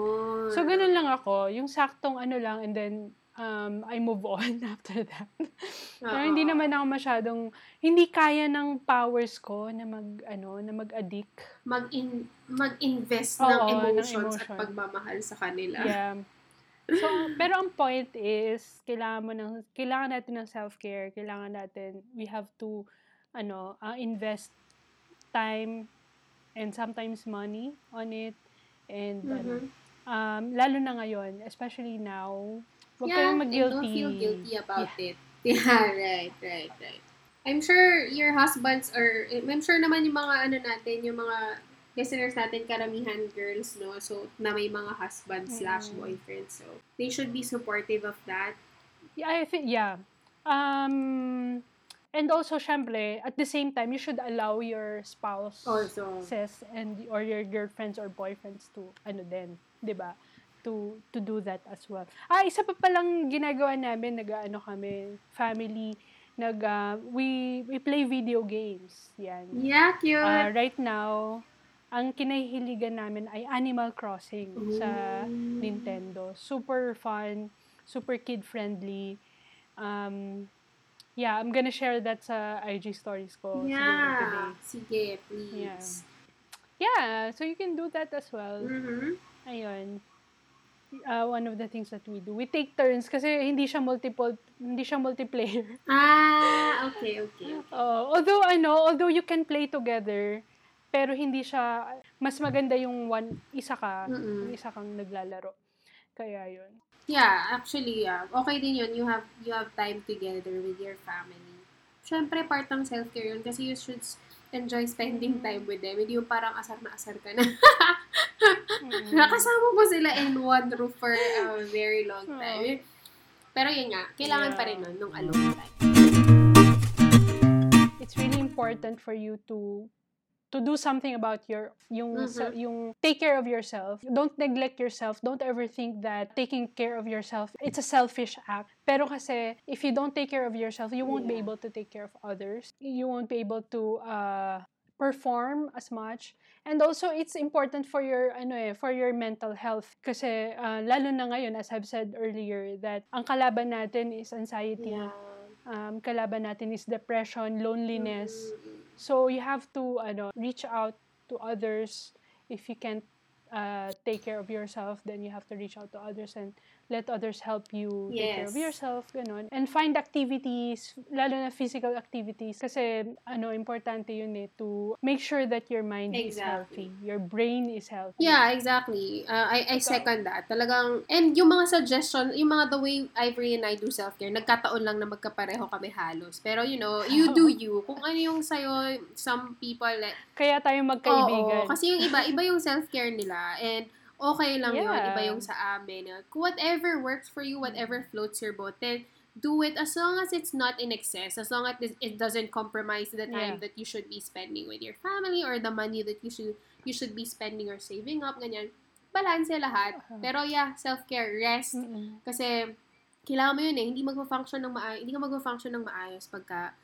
So, ganun lang ako. Yung saktong ano lang, and then, um, I move on after that. Pero Oo. hindi naman ako masyadong, hindi kaya ng powers ko na mag, ano, na mag-addict. Mag-in, mag-invest Oo, ng ng emotions at emotion. pagmamahal sa kanila. Yeah. So, pero ang point is, kailangan mo ng, kailangan natin ng self-care, kailangan natin, we have to, ano, uh, invest time and sometimes money on it. And, ano, Mhm. um, lalo na ngayon, especially now, huwag yeah, kayong mag-guilty. don't feel guilty about it. Yeah, right, right, right. I'm sure your husbands or I'm sure naman yung mga ano natin, yung mga listeners natin karamihan girls, no? So, na may mga husbands slash Mm. boyfriends. So, they should be supportive of that. Yeah, I think, yeah. Um, and also, syempre, at the same time, you should allow your spouse Also. says and or your girlfriends or boyfriends to ano din, 'di ba? To to do that as well. Ah, isa pa palang ginagawa namin, nag-ano kami, family, nag ah, we we play video games. Yan. Yeah, cute. Ah, right now, ang kinahihiligan namin ay Animal Crossing sa Ooh. Nintendo. Super fun, super kid-friendly. Um, yeah, I'm gonna share that sa IG stories ko yeah. Sige, please. Yeah, so you can do that as well. Mhm. Ayun. Uh, one of the things that we do. We take turns kasi hindi siya multiple, hindi siya multiplayer. Ah, okay, okay. Uh, although ano, although you can play together, pero hindi siya mas maganda yung one isa ka, Mm-mm. yung isa kang naglalaro. Kaya yun. Yeah, actually, yeah. Okay din yun. You have you have time together with your family. Siyempre, part ng self-care yun kasi you should enjoy spending time with them. Hindi yung parang asar na asar ka na. Mm. Nakasama mo sila in one roof for a very long time. Pero yun nga, kailangan pa Yeah. rin nun nung alone time. It's really important for you to to do something about your yung Mhm. sa- yung take care of yourself. Don't neglect yourself. Don't ever think that taking care of yourself it's a selfish act. Pero kasi if you don't take care of yourself, you won't be Yeah. able to take care of others. You won't be able to uh perform as much. And also it's important for your ano eh, for your mental health kasi uh, lalo na ngayon as I've said earlier that ang kalaban natin is anxiety. Yeah. Um, kalaban natin is depression, loneliness. Mm. So you have to ano, reach out to others. If you can't uh, take care of yourself then you have to reach out to others and let others help you take care of Yes. yourself, ganun. And find activities, lalo na physical activities. Kasi, ano, importante yun eh, to make sure that your mind is Exactly. healthy. Your brain is healthy. Yeah, exactly. Uh, I, I second that. Talagang, and yung mga suggestion, yung mga the way Ivory and I do self-care, nagkataon lang na magkapareho kami halos. Pero, you know, you do you. Kung ano yung sa'yo, some people, like, Kaya tayo magkaibigan. Oo, kasi yung iba, iba yung self-care nila. And okay lang yun. Yeah. Iba yung sa amin. Whatever works for you, whatever floats your boat, then do it as long as it's not in excess. As long as it- doesn't compromise the time Yeah. that you should be spending with your family or the money that you should you should be spending or saving up, ganyan. Balance lahat. Uh-huh. Pero yeah, self-care, rest. Mm-mm. Kasi, kailangan mo yun eh. Hindi magpa-function ng maayos. Hindi ka magpa-function ng maayos pagka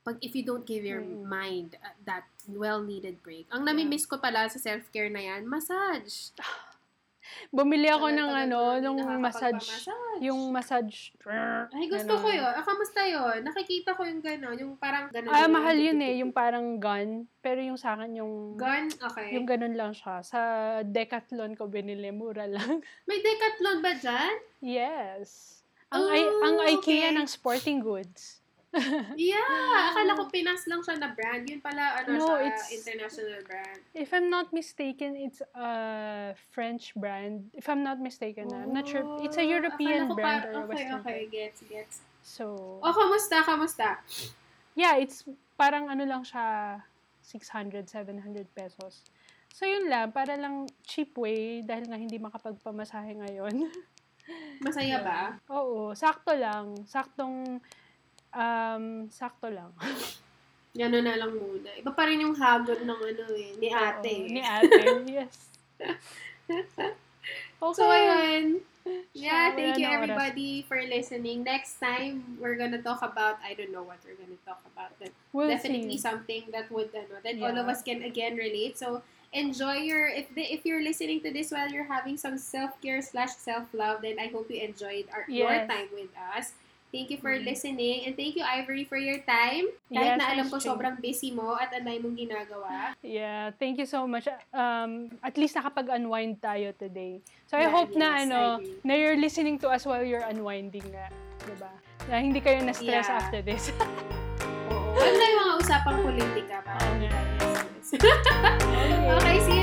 pag if you don't give your Mm. mind uh, that well-needed break. Ang nami-miss ko pala sa self-care na yan, massage. Bumili ako ng Tagal-tagal ano, nung massage. nakakapagpa-massage. Yung massage. Ay, gusto Ganon. ko yun. Ah, kamusta yun? Nakikita ko yung gano'n. Yung parang gano'n. Ah, mahal yun eh. Yung parang gun. Pero yung sa akin, yung... Gun? Okay. Yung ganun lang siya. Sa Decathlon ko binili. Mura lang. May decathlon ba dyan? yes. Ang, Oh, I- ang IKEA okay. ng sporting goods. Yeah! Akala ko Pinas lang siya na brand. Yun pala, ano No, siya, it's- international brand. If I'm not mistaken, it's a French brand. If I'm not mistaken, I'm not sure. It's a Oh, European brand pa- or Okay, Western okay. brand. Gets, gets. So, Oh, kamusta, kamusta? yeah, it's parang ano lang siya, 600, 700 pesos. So, yun lang. Para lang cheap way dahil nga hindi makapagpamasahe ngayon. Masaya ba? Oo, sakto lang. Saktong, um, sakto lang. Gano'n na lang muna. Iba pa rin yung hagod ng ano eh, ni ate. Oo, ni ate, yes. Okay. So, ayun. Yeah, thank you oras. everybody for listening. Next time, we're gonna talk about, I don't know what we're gonna talk about. But We'll definitely see. something that would, ano, that all of Yeah. us can again relate. So, enjoy your, if the, if you're listening to this while you're having some self-care slash self-love, then I hope you enjoyed our, your Yes. time with us. Thank you for Mhm. listening. And thank you, Ivory, for your time. Kahit Yes, na alam ko sobrang busy mo at dami mong ginagawa. Yeah, thank you so much. Um, at least nakapag-unwind tayo today. So I Yeah, hope na yes, I ano, na you're listening to us while you're unwinding nga, 'di ba? Na hindi kayo na-stress Yeah. after this. Oo. Wala yung mga usapang politika. Oo Parang nga, yes. okay, see you